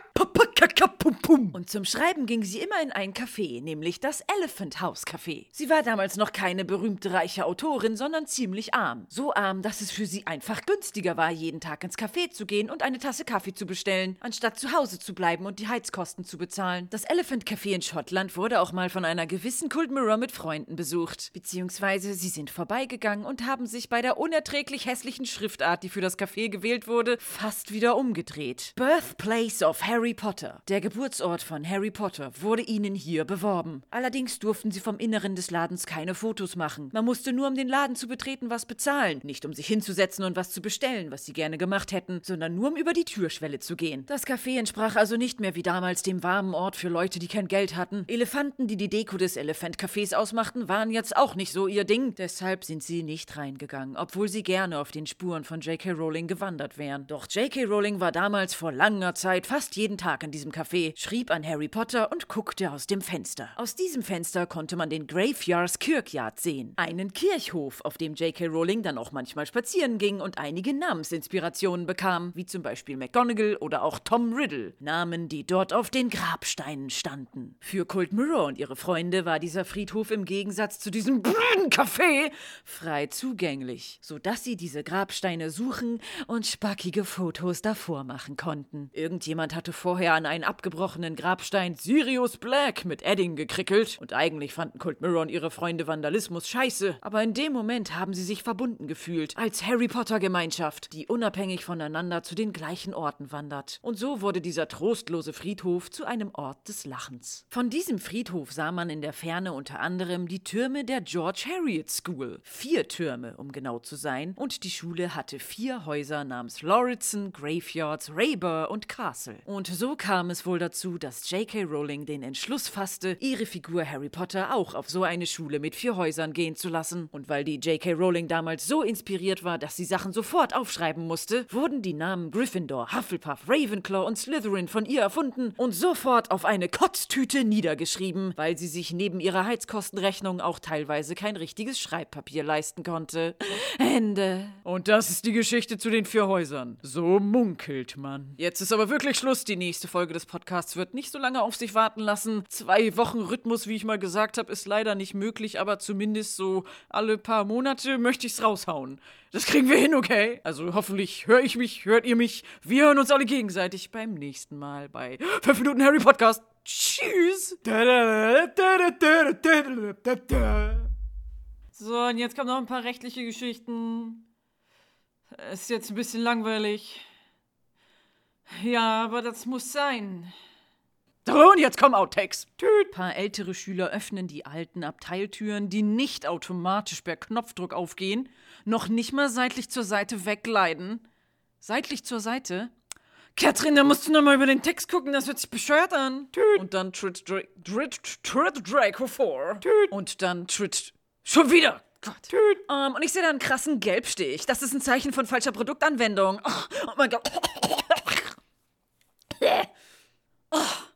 Und zum Schreiben ging sie immer in ein Café, nämlich das Elephant House Café. Sie war damals noch keine berühmte reiche Autorin, sondern ziemlich arm. So arm, dass es für sie einfach günstiger war, jeden Tag ins Café zu gehen und eine Tasse Kaffee zu bestellen, anstatt zu Hause zu bleiben und die Heizkosten zu bezahlen. Das Elephant Café in Schottland wurde auch mal von einer gewissen Cold mit Freunden besucht. Beziehungsweise sie sind vorbeigegangen und haben sich bei der unerträglich hässlichen Schriftart, die für das Café gewählt wurde, fast wieder umgedreht. Birthplace of Harry Potter. Der Geburtsort von Harry Potter wurde ihnen hier beworben. Allerdings durften sie vom Inneren des Ladens keine Fotos machen. Man musste nur, um den Laden zu betreten, was bezahlen. Nicht um sich hinzusetzen und was zu bestellen, was sie gerne gemacht hätten, sondern nur um über die Türschwelle zu gehen. Das Café entsprach also nicht mehr wie damals dem warmen Ort für Leute, die kein Geld hatten. Elefanten, die die Deko des Elefant-Cafés ausmachten, waren jetzt auch nicht so ihr Ding. Deshalb sind sie nicht reingegangen, obwohl sie gerne auf den Spuren von J.K. Rowling gewandert wären. Doch J.K. Rowling war damals vor langer Zeit fast jeden Tag in diesem Café, schrieb an Harry Potter und guckte aus dem Fenster. Aus diesem Fenster konnte man den Graveyards Kirkyard sehen, einen Kirchhof, auf dem J.K. Rowling dann auch manchmal spazieren ging und einige Namensinspirationen bekam, wie zum Beispiel McGonagall oder auch Tom Riddle, Namen, die dort auf den Grabsteinen standen. Für Cold Mirror und ihre Freunde war dieser Friedhof im Gegensatz zu diesem blöden Café frei zugänglich, sodass sie diese Grabsteine suchen und spackige Fotos davor machen konnten. Irgendjemand hatte vorher an einen abgebrochenen Grabstein Sirius Black mit Edding gekrickelt. Und eigentlich fanden Colt Mirror und ihre Freunde Vandalismus scheiße. Aber in dem Moment haben sie sich verbunden gefühlt, als Harry Potter Gemeinschaft, die unabhängig voneinander zu den gleichen Orten wandert. Und so wurde dieser trostlose Friedhof zu einem Ort des Lachens. Von diesem Friedhof sah man in der Ferne unter anderem die Türme der George Harriet School. Vier Türme, um genau zu sein. Und die Schule hatte vier Häuser namens Lauritsen, Graveyards, Raber und Castle. Und so kam es wohl dazu, dass J.K. Rowling den Entschluss fasste, ihre Figur Harry Potter auch auf so eine Schule mit vier Häusern gehen zu lassen. Und weil die J.K. Rowling damals so inspiriert war, dass sie Sachen sofort aufschreiben musste, wurden die Namen Gryffindor, Hufflepuff, Ravenclaw und Slytherin von ihr erfunden und sofort auf eine Kotztüte niedergeschrieben, weil sie sich neben ihrer Heizkostenrechnung auch teilweise kein richtiges Schreibpapier leisten konnte. Ende. Und das ist die Geschichte zu den vier Häusern. So munkelt man. Jetzt ist aber wirklich Schluss. Die nächste Folge des Podcasts wird nicht so lange auf sich warten lassen. Zwei Wochen Rhythmus, wie ich mal gesagt habe, ist leider nicht möglich, aber zumindest so alle paar Monate möchte ich's raushauen. Das kriegen wir hin, okay? Also hoffentlich höre ich mich, hört ihr mich. Wir hören uns alle gegenseitig beim nächsten Mal bei 5 Minuten Harry Podcast. Tschüss. So, und jetzt kommen noch ein paar rechtliche Geschichten. Ist jetzt ein bisschen langweilig. Ja, aber das muss sein. Und jetzt kommen Outtakes. Ein paar ältere Schüler öffnen die alten Abteiltüren, die nicht automatisch per Knopfdruck aufgehen, noch nicht mal seitlich zur Seite wegleiten. Seitlich zur Seite? Katrin, da musst du nochmal über den Text gucken, das hört sich bescheuert an. Tüt. Und dann tritt, Dra tritt, tritt Draco vor. Tüt. Und dann tritt schon wieder. Gott. Tüt. Um, und ich sehe da einen krassen Gelbstich. Das ist ein Zeichen von falscher Produktanwendung. Oh, oh mein Gott. でああ